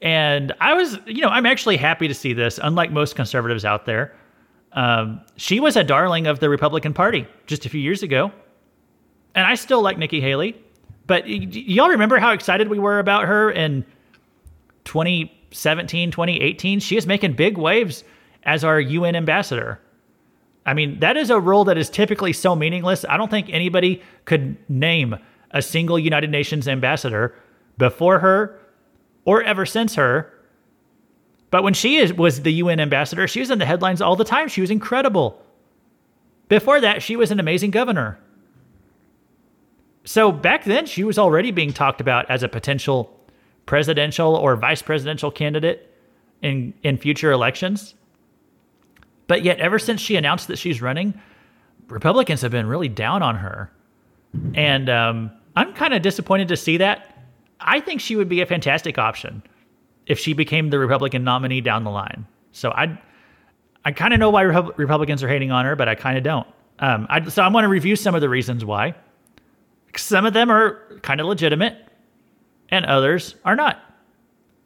Speaker 1: And I was, you know, I'm actually happy to see this, unlike most conservatives out there. Um, she was a darling of the Republican Party just a few years ago. And I still like Nikki Haley. But y- y'all remember how excited we were about her in 2017, 2018? She is making big waves as our UN ambassador. I mean, that is a role that is typically so meaningless. I don't think anybody could name a single United Nations ambassador before her or ever since her. But when she is, was the UN ambassador, she was in the headlines all the time. She was incredible. Before that, she was an amazing governor. So back then, she was already being talked about as a potential presidential or vice presidential candidate in, in future elections. But yet, ever since she announced that she's running, Republicans have been really down on her. And um, I'm kind of disappointed to see that. I think she would be a fantastic option if she became the Republican nominee down the line. So I, I kind of know why Repub- Republicans are hating on her, but I kind of don't. Um, I, so I want to review some of the reasons why. Some of them are kind of legitimate, and others are not.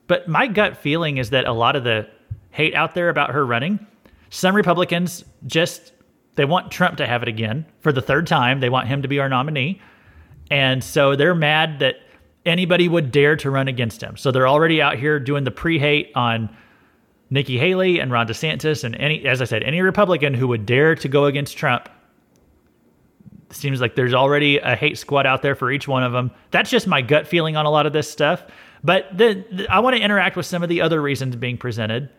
Speaker 1: But my gut feeling is that a lot of the hate out there about her running, some Republicans just they want Trump to have it again for the third time. They want him to be our nominee. And so they're mad that anybody would dare to run against him. So they're already out here doing the pre-hate on Nikki Haley and Ron DeSantis and any as I said, any Republican who would dare to go against Trump. Seems like there's already a hate squad out there for each one of them. That's just my gut feeling on a lot of this stuff. But the, the, I want to interact with some of the other reasons being presented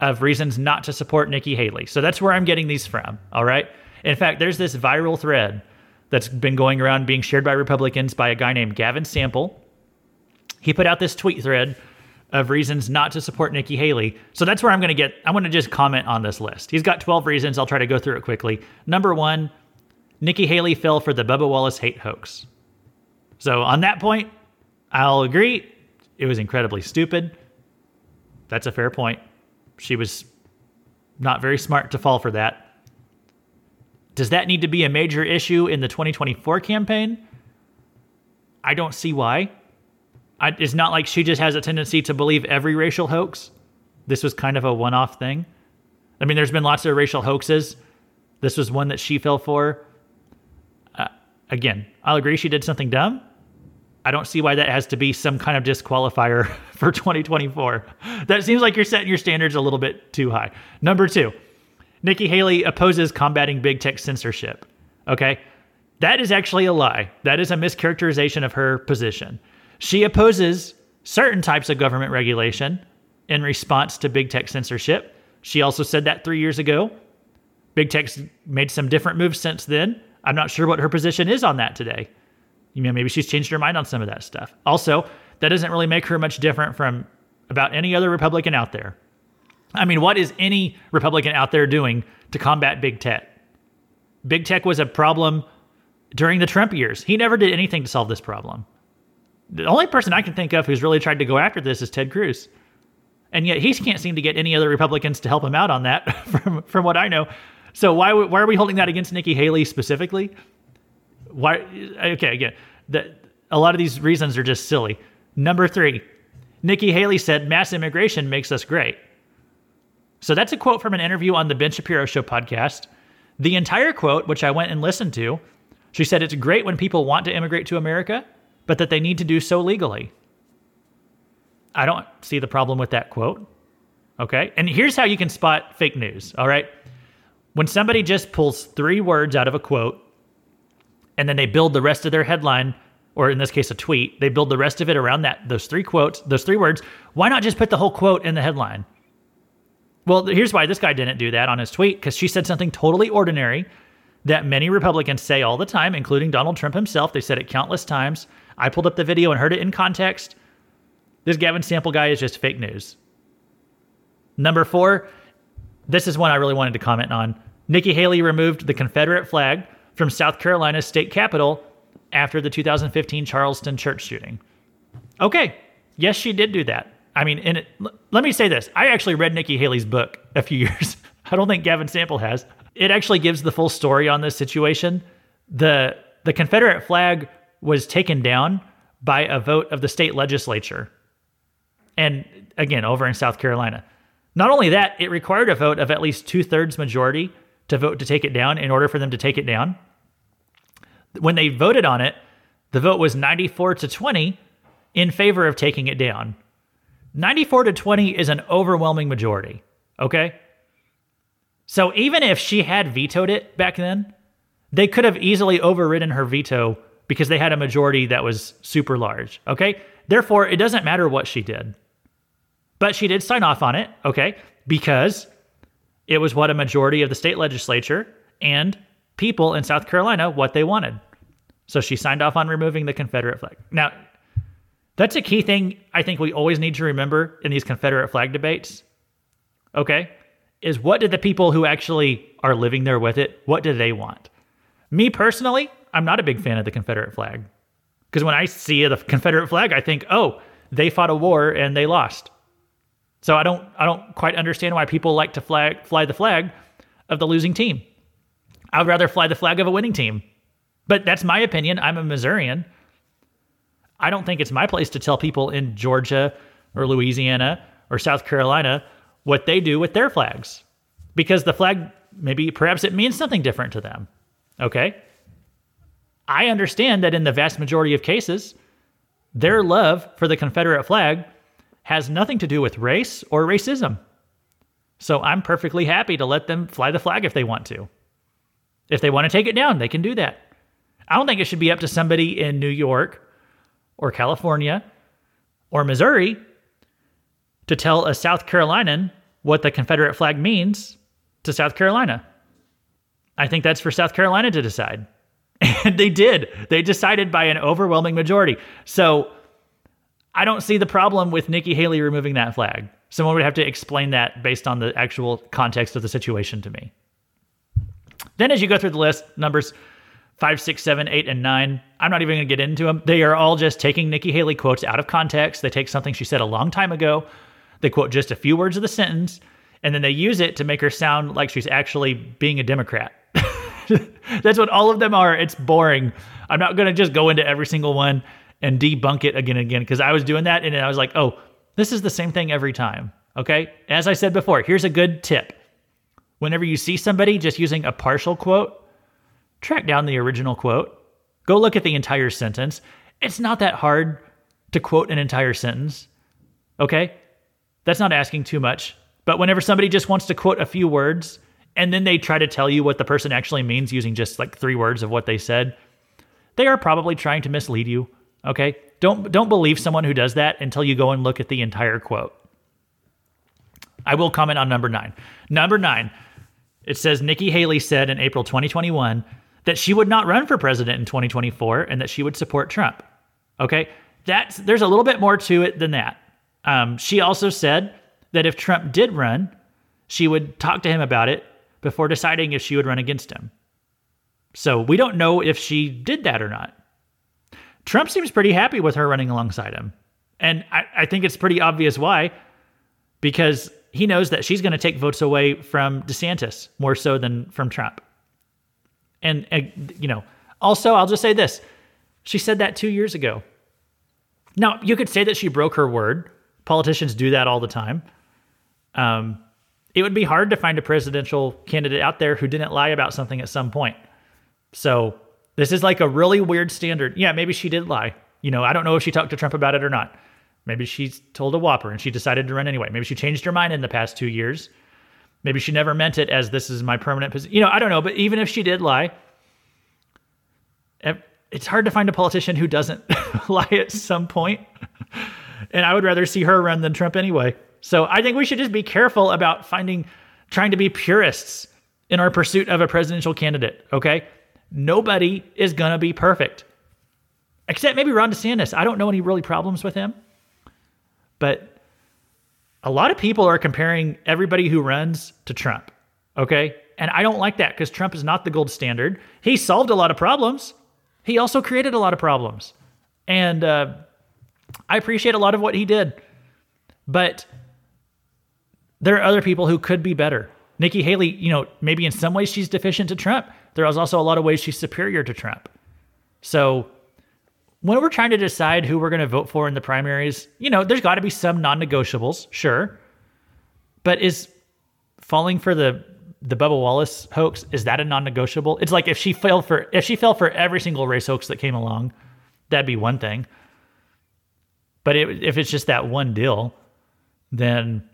Speaker 1: of reasons not to support Nikki Haley. So that's where I'm getting these from. All right. In fact, there's this viral thread that's been going around being shared by Republicans by a guy named Gavin Sample. He put out this tweet thread of reasons not to support Nikki Haley. So that's where I'm going to get, I'm going to just comment on this list. He's got 12 reasons. I'll try to go through it quickly. Number one, Nikki Haley fell for the Bubba Wallace hate hoax. So on that point, I'll agree. It was incredibly stupid. That's a fair point. She was not very smart to fall for that. Does that need to be a major issue in the 2024 campaign? I don't see why. I, it's not like she just has a tendency to believe every racial hoax. This was kind of a one off thing. I mean, there's been lots of racial hoaxes. This was one that she fell for. Uh, again, I'll agree she did something dumb. I don't see why that has to be some kind of disqualifier for 2024. That seems like you're setting your standards a little bit too high. Number two, Nikki Haley opposes combating big tech censorship. Okay. That is actually a lie. That is a mischaracterization of her position. She opposes certain types of government regulation in response to big tech censorship. She also said that three years ago. Big tech's made some different moves since then. I'm not sure what her position is on that today. You know, maybe she's changed her mind on some of that stuff. Also, that doesn't really make her much different from about any other Republican out there. I mean, what is any Republican out there doing to combat big tech? Big tech was a problem during the Trump years. He never did anything to solve this problem. The only person I can think of who's really tried to go after this is Ted Cruz. And yet he can't seem to get any other Republicans to help him out on that, from, from what I know. So why, why are we holding that against Nikki Haley specifically? Why? Okay, again, the, a lot of these reasons are just silly. Number three, Nikki Haley said, mass immigration makes us great. So that's a quote from an interview on the Ben Shapiro Show podcast. The entire quote, which I went and listened to, she said it's great when people want to immigrate to America, but that they need to do so legally. I don't see the problem with that quote. Okay. And here's how you can spot fake news. All right. When somebody just pulls three words out of a quote and then they build the rest of their headline, or in this case, a tweet, they build the rest of it around that, those three quotes, those three words. Why not just put the whole quote in the headline? Well, here's why this guy didn't do that on his tweet because she said something totally ordinary that many Republicans say all the time, including Donald Trump himself. They said it countless times. I pulled up the video and heard it in context. This Gavin Sample guy is just fake news. Number four, this is one I really wanted to comment on. Nikki Haley removed the Confederate flag from South Carolina's state capitol after the 2015 Charleston church shooting. Okay, yes, she did do that. I mean, and it, l- let me say this: I actually read Nikki Haley's book a few years. I don't think Gavin Sample has. It actually gives the full story on this situation. the The Confederate flag was taken down by a vote of the state legislature, and again, over in South Carolina, Not only that, it required a vote of at least two thirds majority to vote to take it down in order for them to take it down. When they voted on it, the vote was 94 to 20 in favor of taking it down. 94 to 20 is an overwhelming majority, okay? So even if she had vetoed it back then, they could have easily overridden her veto because they had a majority that was super large, okay? Therefore, it doesn't matter what she did. But she did sign off on it, okay? Because it was what a majority of the state legislature and people in South Carolina what they wanted. So she signed off on removing the Confederate flag. Now, that's a key thing I think we always need to remember in these Confederate flag debates. Okay? Is what did the people who actually are living there with it, what do they want? Me personally, I'm not a big fan of the Confederate flag. Because when I see the Confederate flag, I think, oh, they fought a war and they lost. So I don't I don't quite understand why people like to flag fly the flag of the losing team. I'd rather fly the flag of a winning team. But that's my opinion. I'm a Missourian. I don't think it's my place to tell people in Georgia or Louisiana or South Carolina what they do with their flags. Because the flag maybe perhaps it means something different to them. Okay? I understand that in the vast majority of cases, their love for the Confederate flag has nothing to do with race or racism. So I'm perfectly happy to let them fly the flag if they want to. If they want to take it down, they can do that. I don't think it should be up to somebody in New York or California or Missouri to tell a South Carolinian what the Confederate flag means to South Carolina. I think that's for South Carolina to decide. And they did. They decided by an overwhelming majority. So I don't see the problem with Nikki Haley removing that flag. Someone would have to explain that based on the actual context of the situation to me. Then, as you go through the list, numbers five, six, seven, eight, and nine, I'm not even going to get into them. They are all just taking Nikki Haley quotes out of context. They take something she said a long time ago, they quote just a few words of the sentence, and then they use it to make her sound like she's actually being a Democrat. That's what all of them are. It's boring. I'm not going to just go into every single one and debunk it again and again because I was doing that and I was like, oh, this is the same thing every time. Okay. As I said before, here's a good tip. Whenever you see somebody just using a partial quote, track down the original quote. Go look at the entire sentence. It's not that hard to quote an entire sentence. Okay. That's not asking too much. But whenever somebody just wants to quote a few words and then they try to tell you what the person actually means using just like three words of what they said, they are probably trying to mislead you. Okay? Don't don't believe someone who does that until you go and look at the entire quote. I will comment on number 9. Number 9. It says Nikki Haley said in April 2021 that she would not run for president in 2024 and that she would support Trump. Okay? That's there's a little bit more to it than that. Um, she also said that if Trump did run, she would talk to him about it before deciding if she would run against him. So we don't know if she did that or not. Trump seems pretty happy with her running alongside him. And I, I think it's pretty obvious why, because he knows that she's going to take votes away from DeSantis more so than from Trump. And, uh, you know, also, I'll just say this she said that two years ago. Now, you could say that she broke her word. Politicians do that all the time. Um, it would be hard to find a presidential candidate out there who didn't lie about something at some point. So this is like a really weird standard. Yeah, maybe she did lie. You know, I don't know if she talked to Trump about it or not. Maybe she's told a whopper and she decided to run anyway. Maybe she changed her mind in the past two years. Maybe she never meant it as this is my permanent position. You know, I don't know. But even if she did lie, it's hard to find a politician who doesn't lie at some point. And I would rather see her run than Trump anyway. So I think we should just be careful about finding, trying to be purists in our pursuit of a presidential candidate. Okay. Nobody is going to be perfect, except maybe Ron DeSantis. I don't know any really problems with him, but a lot of people are comparing everybody who runs to Trump. Okay. And I don't like that because Trump is not the gold standard. He solved a lot of problems, he also created a lot of problems. And uh, I appreciate a lot of what he did. But there are other people who could be better. Nikki Haley, you know, maybe in some ways she's deficient to Trump. There is also a lot of ways she's superior to Trump. So when we're trying to decide who we're going to vote for in the primaries, you know, there's got to be some non negotiables, sure. But is falling for the the Bubba Wallace hoax is that a non-negotiable? It's like if she fell for if she fell for every single race hoax that came along, that'd be one thing. But it, if it's just that one deal, then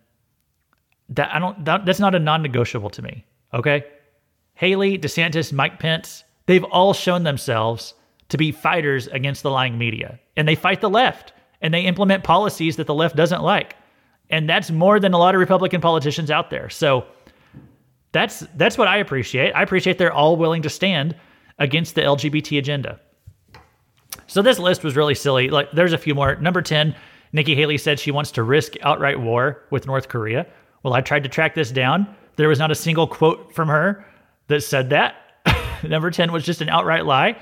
Speaker 1: that I don't that, that's not a non-negotiable to me. Okay, Haley, DeSantis, Mike Pence, they've all shown themselves to be fighters against the lying media, and they fight the left and they implement policies that the left doesn't like, and that's more than a lot of Republican politicians out there. So that's that's what I appreciate. I appreciate they're all willing to stand against the LGBT agenda. So this list was really silly. Like there's a few more. Number 10, Nikki Haley said she wants to risk outright war with North Korea. Well, I tried to track this down. There was not a single quote from her that said that. Number 10 was just an outright lie.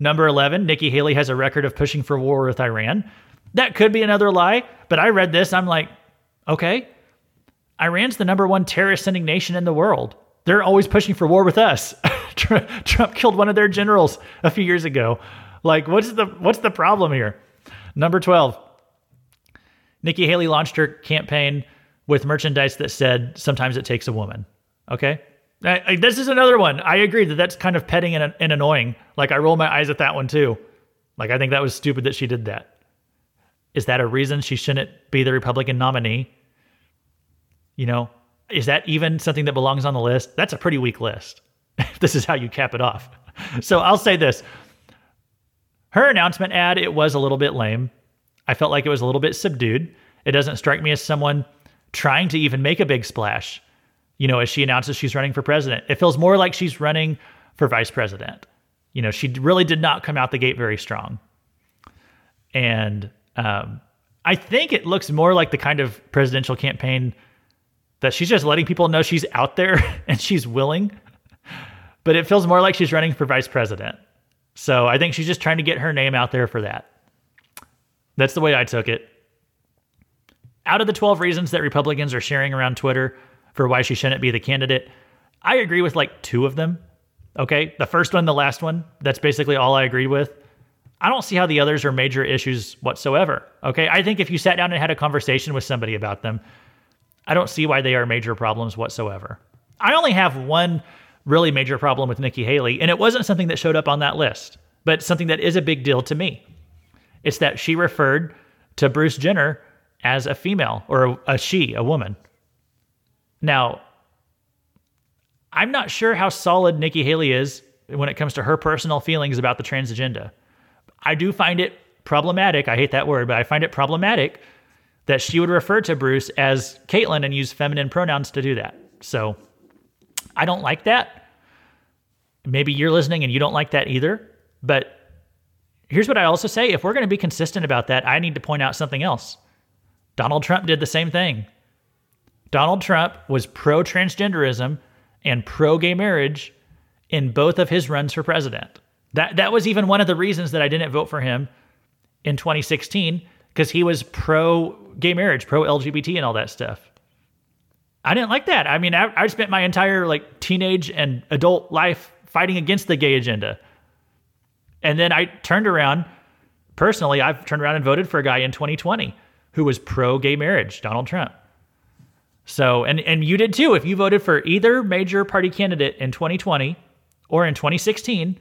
Speaker 1: Number 11, Nikki Haley has a record of pushing for war with Iran. That could be another lie, but I read this. I'm like, okay, Iran's the number one terrorist sending nation in the world. They're always pushing for war with us. Trump killed one of their generals a few years ago. Like, what's the what's the problem here? Number 12. Nikki Haley launched her campaign with merchandise that said sometimes it takes a woman. Okay? I, I, this is another one. I agree that that's kind of petting and, and annoying. Like I roll my eyes at that one too. Like I think that was stupid that she did that. Is that a reason she shouldn't be the Republican nominee? You know, is that even something that belongs on the list? That's a pretty weak list. this is how you cap it off. So I'll say this. Her announcement ad, it was a little bit lame. I felt like it was a little bit subdued. It doesn't strike me as someone trying to even make a big splash, you know, as she announces she's running for president. It feels more like she's running for vice president. You know, she really did not come out the gate very strong. And um, I think it looks more like the kind of presidential campaign that she's just letting people know she's out there and she's willing. But it feels more like she's running for vice president. So I think she's just trying to get her name out there for that. That's the way I took it. Out of the 12 reasons that Republicans are sharing around Twitter for why she shouldn't be the candidate, I agree with like two of them. Okay. The first one, the last one, that's basically all I agreed with. I don't see how the others are major issues whatsoever. Okay. I think if you sat down and had a conversation with somebody about them, I don't see why they are major problems whatsoever. I only have one really major problem with Nikki Haley, and it wasn't something that showed up on that list, but something that is a big deal to me. It's that she referred to Bruce Jenner as a female or a, a she, a woman. Now, I'm not sure how solid Nikki Haley is when it comes to her personal feelings about the trans agenda. I do find it problematic. I hate that word, but I find it problematic that she would refer to Bruce as Caitlyn and use feminine pronouns to do that. So I don't like that. Maybe you're listening and you don't like that either. But here's what I also say if we're going to be consistent about that, I need to point out something else. Donald Trump did the same thing. Donald Trump was pro transgenderism and pro gay marriage in both of his runs for president. That that was even one of the reasons that I didn't vote for him in 2016 because he was pro gay marriage, pro LGBT, and all that stuff. I didn't like that. I mean, I, I spent my entire like teenage and adult life fighting against the gay agenda, and then I turned around. Personally, I've turned around and voted for a guy in 2020 who was pro gay marriage, Donald Trump. So, and and you did too. If you voted for either major party candidate in 2020 or in 2016,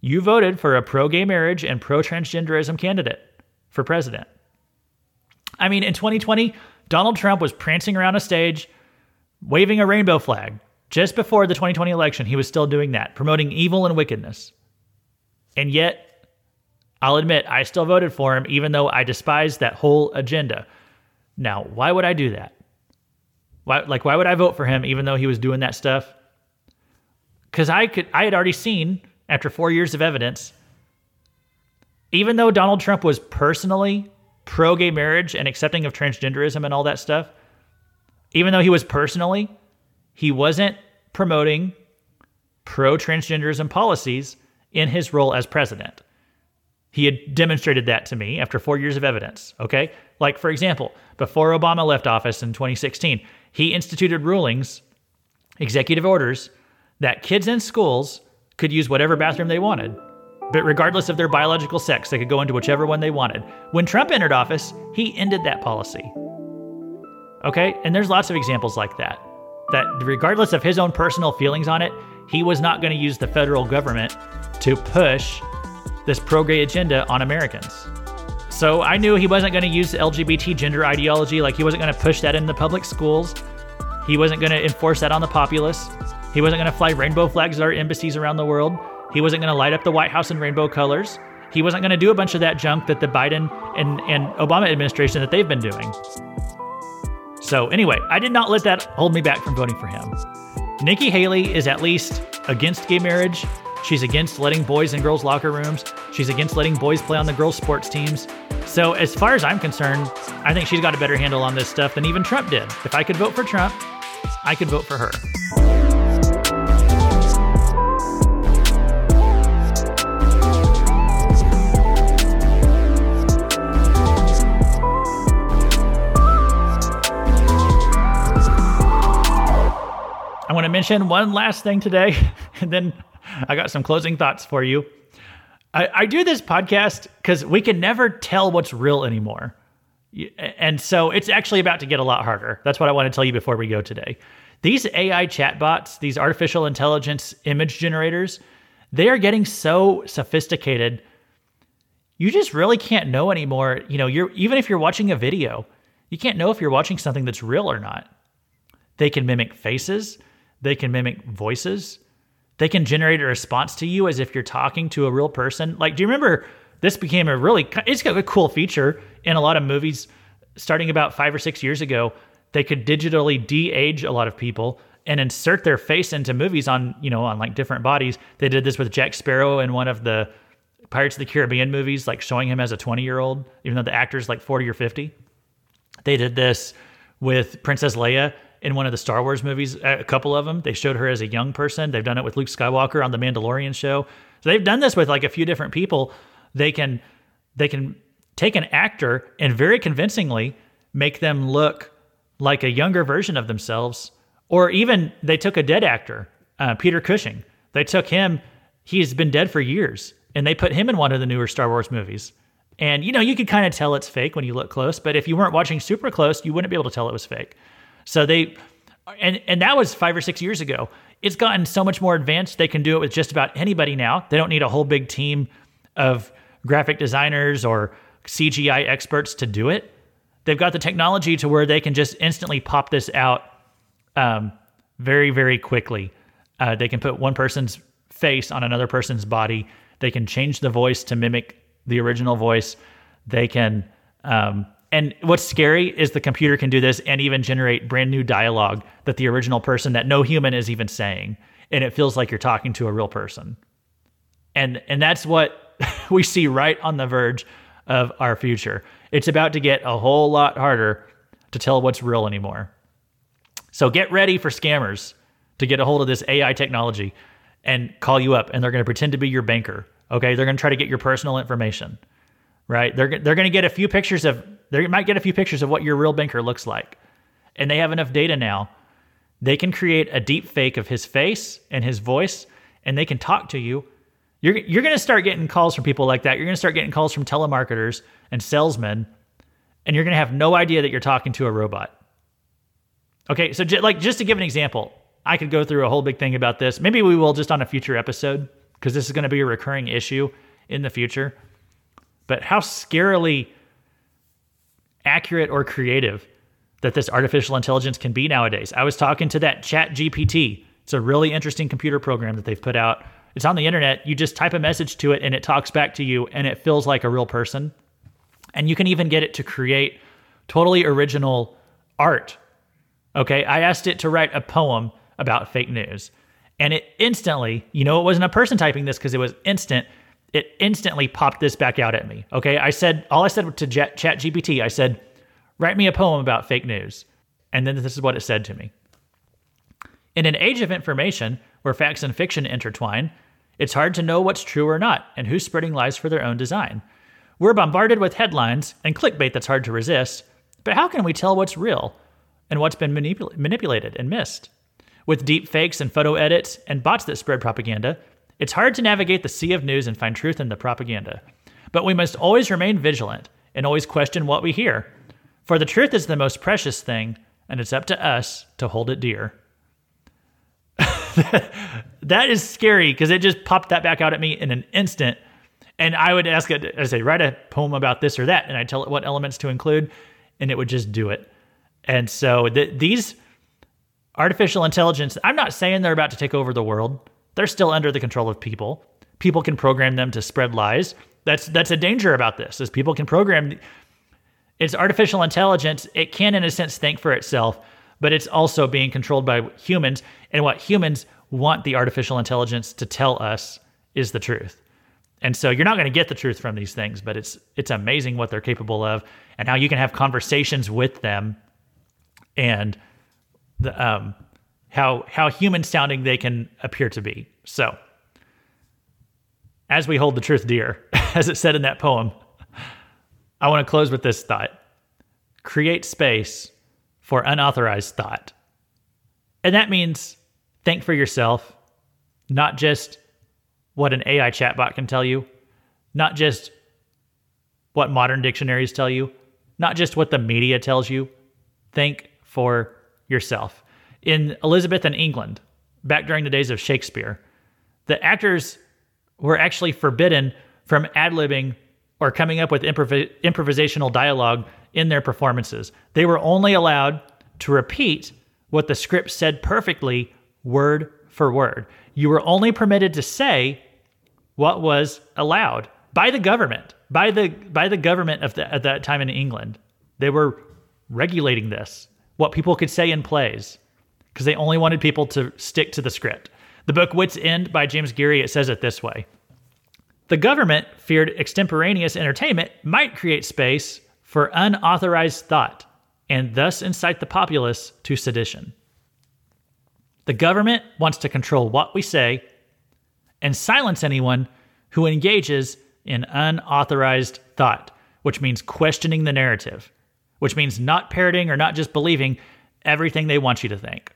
Speaker 1: you voted for a pro gay marriage and pro transgenderism candidate for president. I mean, in 2020, Donald Trump was prancing around a stage waving a rainbow flag. Just before the 2020 election, he was still doing that, promoting evil and wickedness. And yet, I'll admit, I still voted for him, even though I despised that whole agenda. Now, why would I do that? Why, like, why would I vote for him, even though he was doing that stuff? Because I could, I had already seen after four years of evidence, even though Donald Trump was personally pro gay marriage and accepting of transgenderism and all that stuff, even though he was personally, he wasn't promoting pro transgenderism policies in his role as president. He had demonstrated that to me after four years of evidence. Okay. Like, for example, before Obama left office in 2016, he instituted rulings, executive orders, that kids in schools could use whatever bathroom they wanted. But regardless of their biological sex, they could go into whichever one they wanted. When Trump entered office, he ended that policy. Okay? And there's lots of examples like that. That regardless of his own personal feelings on it, he was not going to use the federal government to push this pro gay agenda on Americans. So I knew he wasn't going to use LGBT gender ideology, like he wasn't going to push that in the public schools. He wasn't going to enforce that on the populace. He wasn't going to fly rainbow flags at our embassies around the world. He wasn't going to light up the White House in rainbow colors. He wasn't going to do a bunch of that junk that the Biden and, and Obama administration that they've been doing. So anyway, I did not let that hold me back from voting for him. Nikki Haley is at least against gay marriage. She's against letting boys in girls' locker rooms. She's against letting boys play on the girls' sports teams. So, as far as I'm concerned, I think she's got a better handle on this stuff than even Trump did. If I could vote for Trump, I could vote for her. I want to mention one last thing today, and then I got some closing thoughts for you. I, I do this podcast because we can never tell what's real anymore. And so it's actually about to get a lot harder. That's what I want to tell you before we go today. These AI chatbots, these artificial intelligence image generators, they are getting so sophisticated. You just really can't know anymore. You know, you're even if you're watching a video, you can't know if you're watching something that's real or not. They can mimic faces, they can mimic voices. They can generate a response to you as if you're talking to a real person. Like, do you remember this became a really it's got a cool feature in a lot of movies starting about 5 or 6 years ago. They could digitally de-age a lot of people and insert their face into movies on, you know, on like different bodies. They did this with Jack Sparrow in one of the Pirates of the Caribbean movies, like showing him as a 20 year old, even though the actor's like 40 or 50. They did this with Princess Leia in one of the Star Wars movies, a couple of them. They showed her as a young person. They've done it with Luke Skywalker on the Mandalorian show. So they've done this with like a few different people. They can they can take an actor and very convincingly make them look like a younger version of themselves. Or even they took a dead actor, uh, Peter Cushing. They took him. He's been dead for years, and they put him in one of the newer Star Wars movies. And you know, you could kind of tell it's fake when you look close, but if you weren't watching super close, you wouldn't be able to tell it was fake. So they, and and that was five or six years ago. It's gotten so much more advanced. They can do it with just about anybody now. They don't need a whole big team of graphic designers or CGI experts to do it. They've got the technology to where they can just instantly pop this out um, very, very quickly. Uh, they can put one person's face on another person's body. They can change the voice to mimic the original voice. They can um, and what's scary is the computer can do this and even generate brand new dialogue that the original person that no human is even saying. And it feels like you're talking to a real person. And and that's what we see right on the verge of our future. It's about to get a whole lot harder to tell what's real anymore. So get ready for scammers to get a hold of this ai technology and call you up and they're going to pretend to be your banker okay? They're going to try to get your personal information right? They're, they're going to get a few pictures of they might get a few pictures of what your real banker looks like. And they have enough data now. They can create a deep fake of his face and his voice, and they can talk to you. You're, you're going to start getting calls from people like that. You're going to start getting calls from telemarketers and salesmen, and you're going to have no idea that you're talking to a robot. Okay, so j- like just to give an example, I could go through a whole big thing about this. Maybe we will just on a future episode because this is going to be a recurring issue in the future. But how scarily accurate or creative that this artificial intelligence can be nowadays. I was talking to that Chat GPT. It's a really interesting computer program that they've put out. It's on the internet. You just type a message to it and it talks back to you and it feels like a real person. And you can even get it to create totally original art. Okay, I asked it to write a poem about fake news. And it instantly, you know, it wasn't a person typing this because it was instant it instantly popped this back out at me. Okay. I said, all I said to Chat GPT, I said, write me a poem about fake news. And then this is what it said to me. In an age of information where facts and fiction intertwine, it's hard to know what's true or not and who's spreading lies for their own design. We're bombarded with headlines and clickbait that's hard to resist, but how can we tell what's real and what's been manipul- manipulated and missed? With deep fakes and photo edits and bots that spread propaganda, it's hard to navigate the sea of news and find truth in the propaganda. But we must always remain vigilant and always question what we hear. For the truth is the most precious thing and it's up to us to hold it dear. that is scary because it just popped that back out at me in an instant. And I would ask it, I say, write a poem about this or that, and I tell it what elements to include, and it would just do it. And so th- these artificial intelligence, I'm not saying they're about to take over the world. They're still under the control of people. People can program them to spread lies. That's that's a danger about this, is people can program it's artificial intelligence. It can, in a sense, think for itself, but it's also being controlled by humans. And what humans want the artificial intelligence to tell us is the truth. And so you're not going to get the truth from these things, but it's it's amazing what they're capable of and how you can have conversations with them and the um how how human sounding they can appear to be. So as we hold the truth dear, as it said in that poem, I want to close with this thought. Create space for unauthorized thought. And that means think for yourself, not just what an AI chatbot can tell you, not just what modern dictionaries tell you, not just what the media tells you. Think for yourself. In Elizabethan England, back during the days of Shakespeare, the actors were actually forbidden from ad libbing or coming up with improv- improvisational dialogue in their performances. They were only allowed to repeat what the script said perfectly, word for word. You were only permitted to say what was allowed by the government, by the by the government of the, at that time in England. They were regulating this, what people could say in plays, because they only wanted people to stick to the script. The book Wits End by James Geary it says it this way. The government feared extemporaneous entertainment might create space for unauthorized thought and thus incite the populace to sedition. The government wants to control what we say and silence anyone who engages in unauthorized thought, which means questioning the narrative, which means not parroting or not just believing everything they want you to think.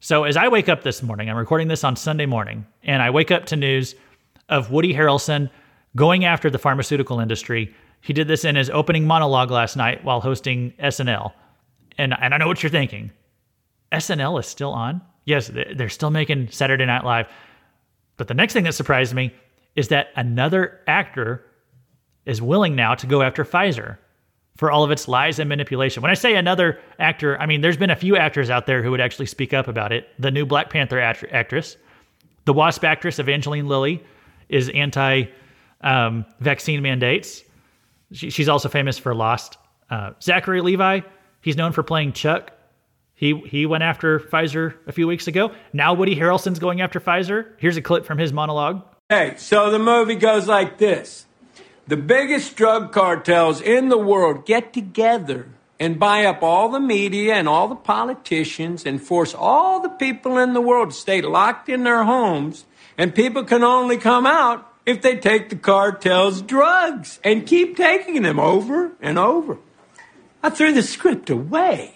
Speaker 1: So, as I wake up this morning, I'm recording this on Sunday morning, and I wake up to news of Woody Harrelson going after the pharmaceutical industry. He did this in his opening monologue last night while hosting SNL. And, and I know what you're thinking. SNL is still on? Yes, they're still making Saturday Night Live. But the next thing that surprised me is that another actor is willing now to go after Pfizer for all of its lies and manipulation. When I say another actor, I mean there's been a few actors out there who would actually speak up about it. The new Black Panther act- actress, the Wasp actress Evangeline Lilly, is anti um, vaccine mandates. She, she's also famous for Lost. Uh, Zachary Levi, he's known for playing Chuck. He he went after Pfizer a few weeks ago. Now Woody Harrelson's going after Pfizer. Here's a clip from his monologue.
Speaker 5: Hey, so the movie goes like this. The biggest drug cartels in the world get together and buy up all the media and all the politicians and force all the people in the world to stay locked in their homes and people can only come out if they take the cartel's drugs and keep taking them over and over. I threw the script away.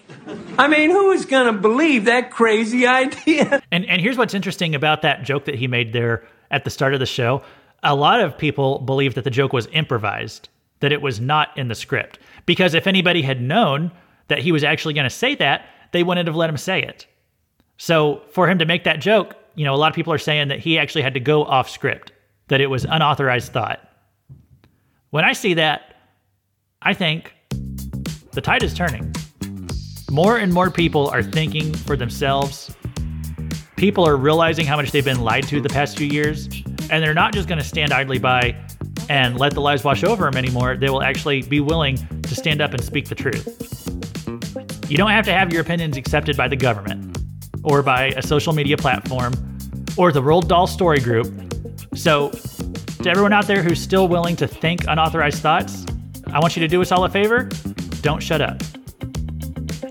Speaker 5: I mean, who is going to believe that crazy idea?
Speaker 1: And and here's what's interesting about that joke that he made there at the start of the show. A lot of people believe that the joke was improvised, that it was not in the script. Because if anybody had known that he was actually going to say that, they wouldn't have let him say it. So for him to make that joke, you know, a lot of people are saying that he actually had to go off script, that it was unauthorized thought. When I see that, I think the tide is turning. More and more people are thinking for themselves. People are realizing how much they've been lied to the past few years, and they're not just going to stand idly by and let the lies wash over them anymore. They will actually be willing to stand up and speak the truth. You don't have to have your opinions accepted by the government or by a social media platform or the Roald Dahl Story Group. So, to everyone out there who's still willing to think unauthorized thoughts, I want you to do us all a favor don't shut up.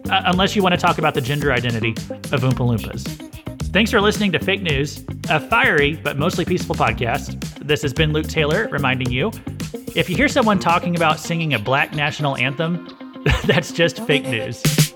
Speaker 1: Uh, unless you want to talk about the gender identity of Oompa Loompas. Thanks for listening to Fake News, a fiery but mostly peaceful podcast. This has been Luke Taylor reminding you if you hear someone talking about singing a black national anthem, that's just fake news.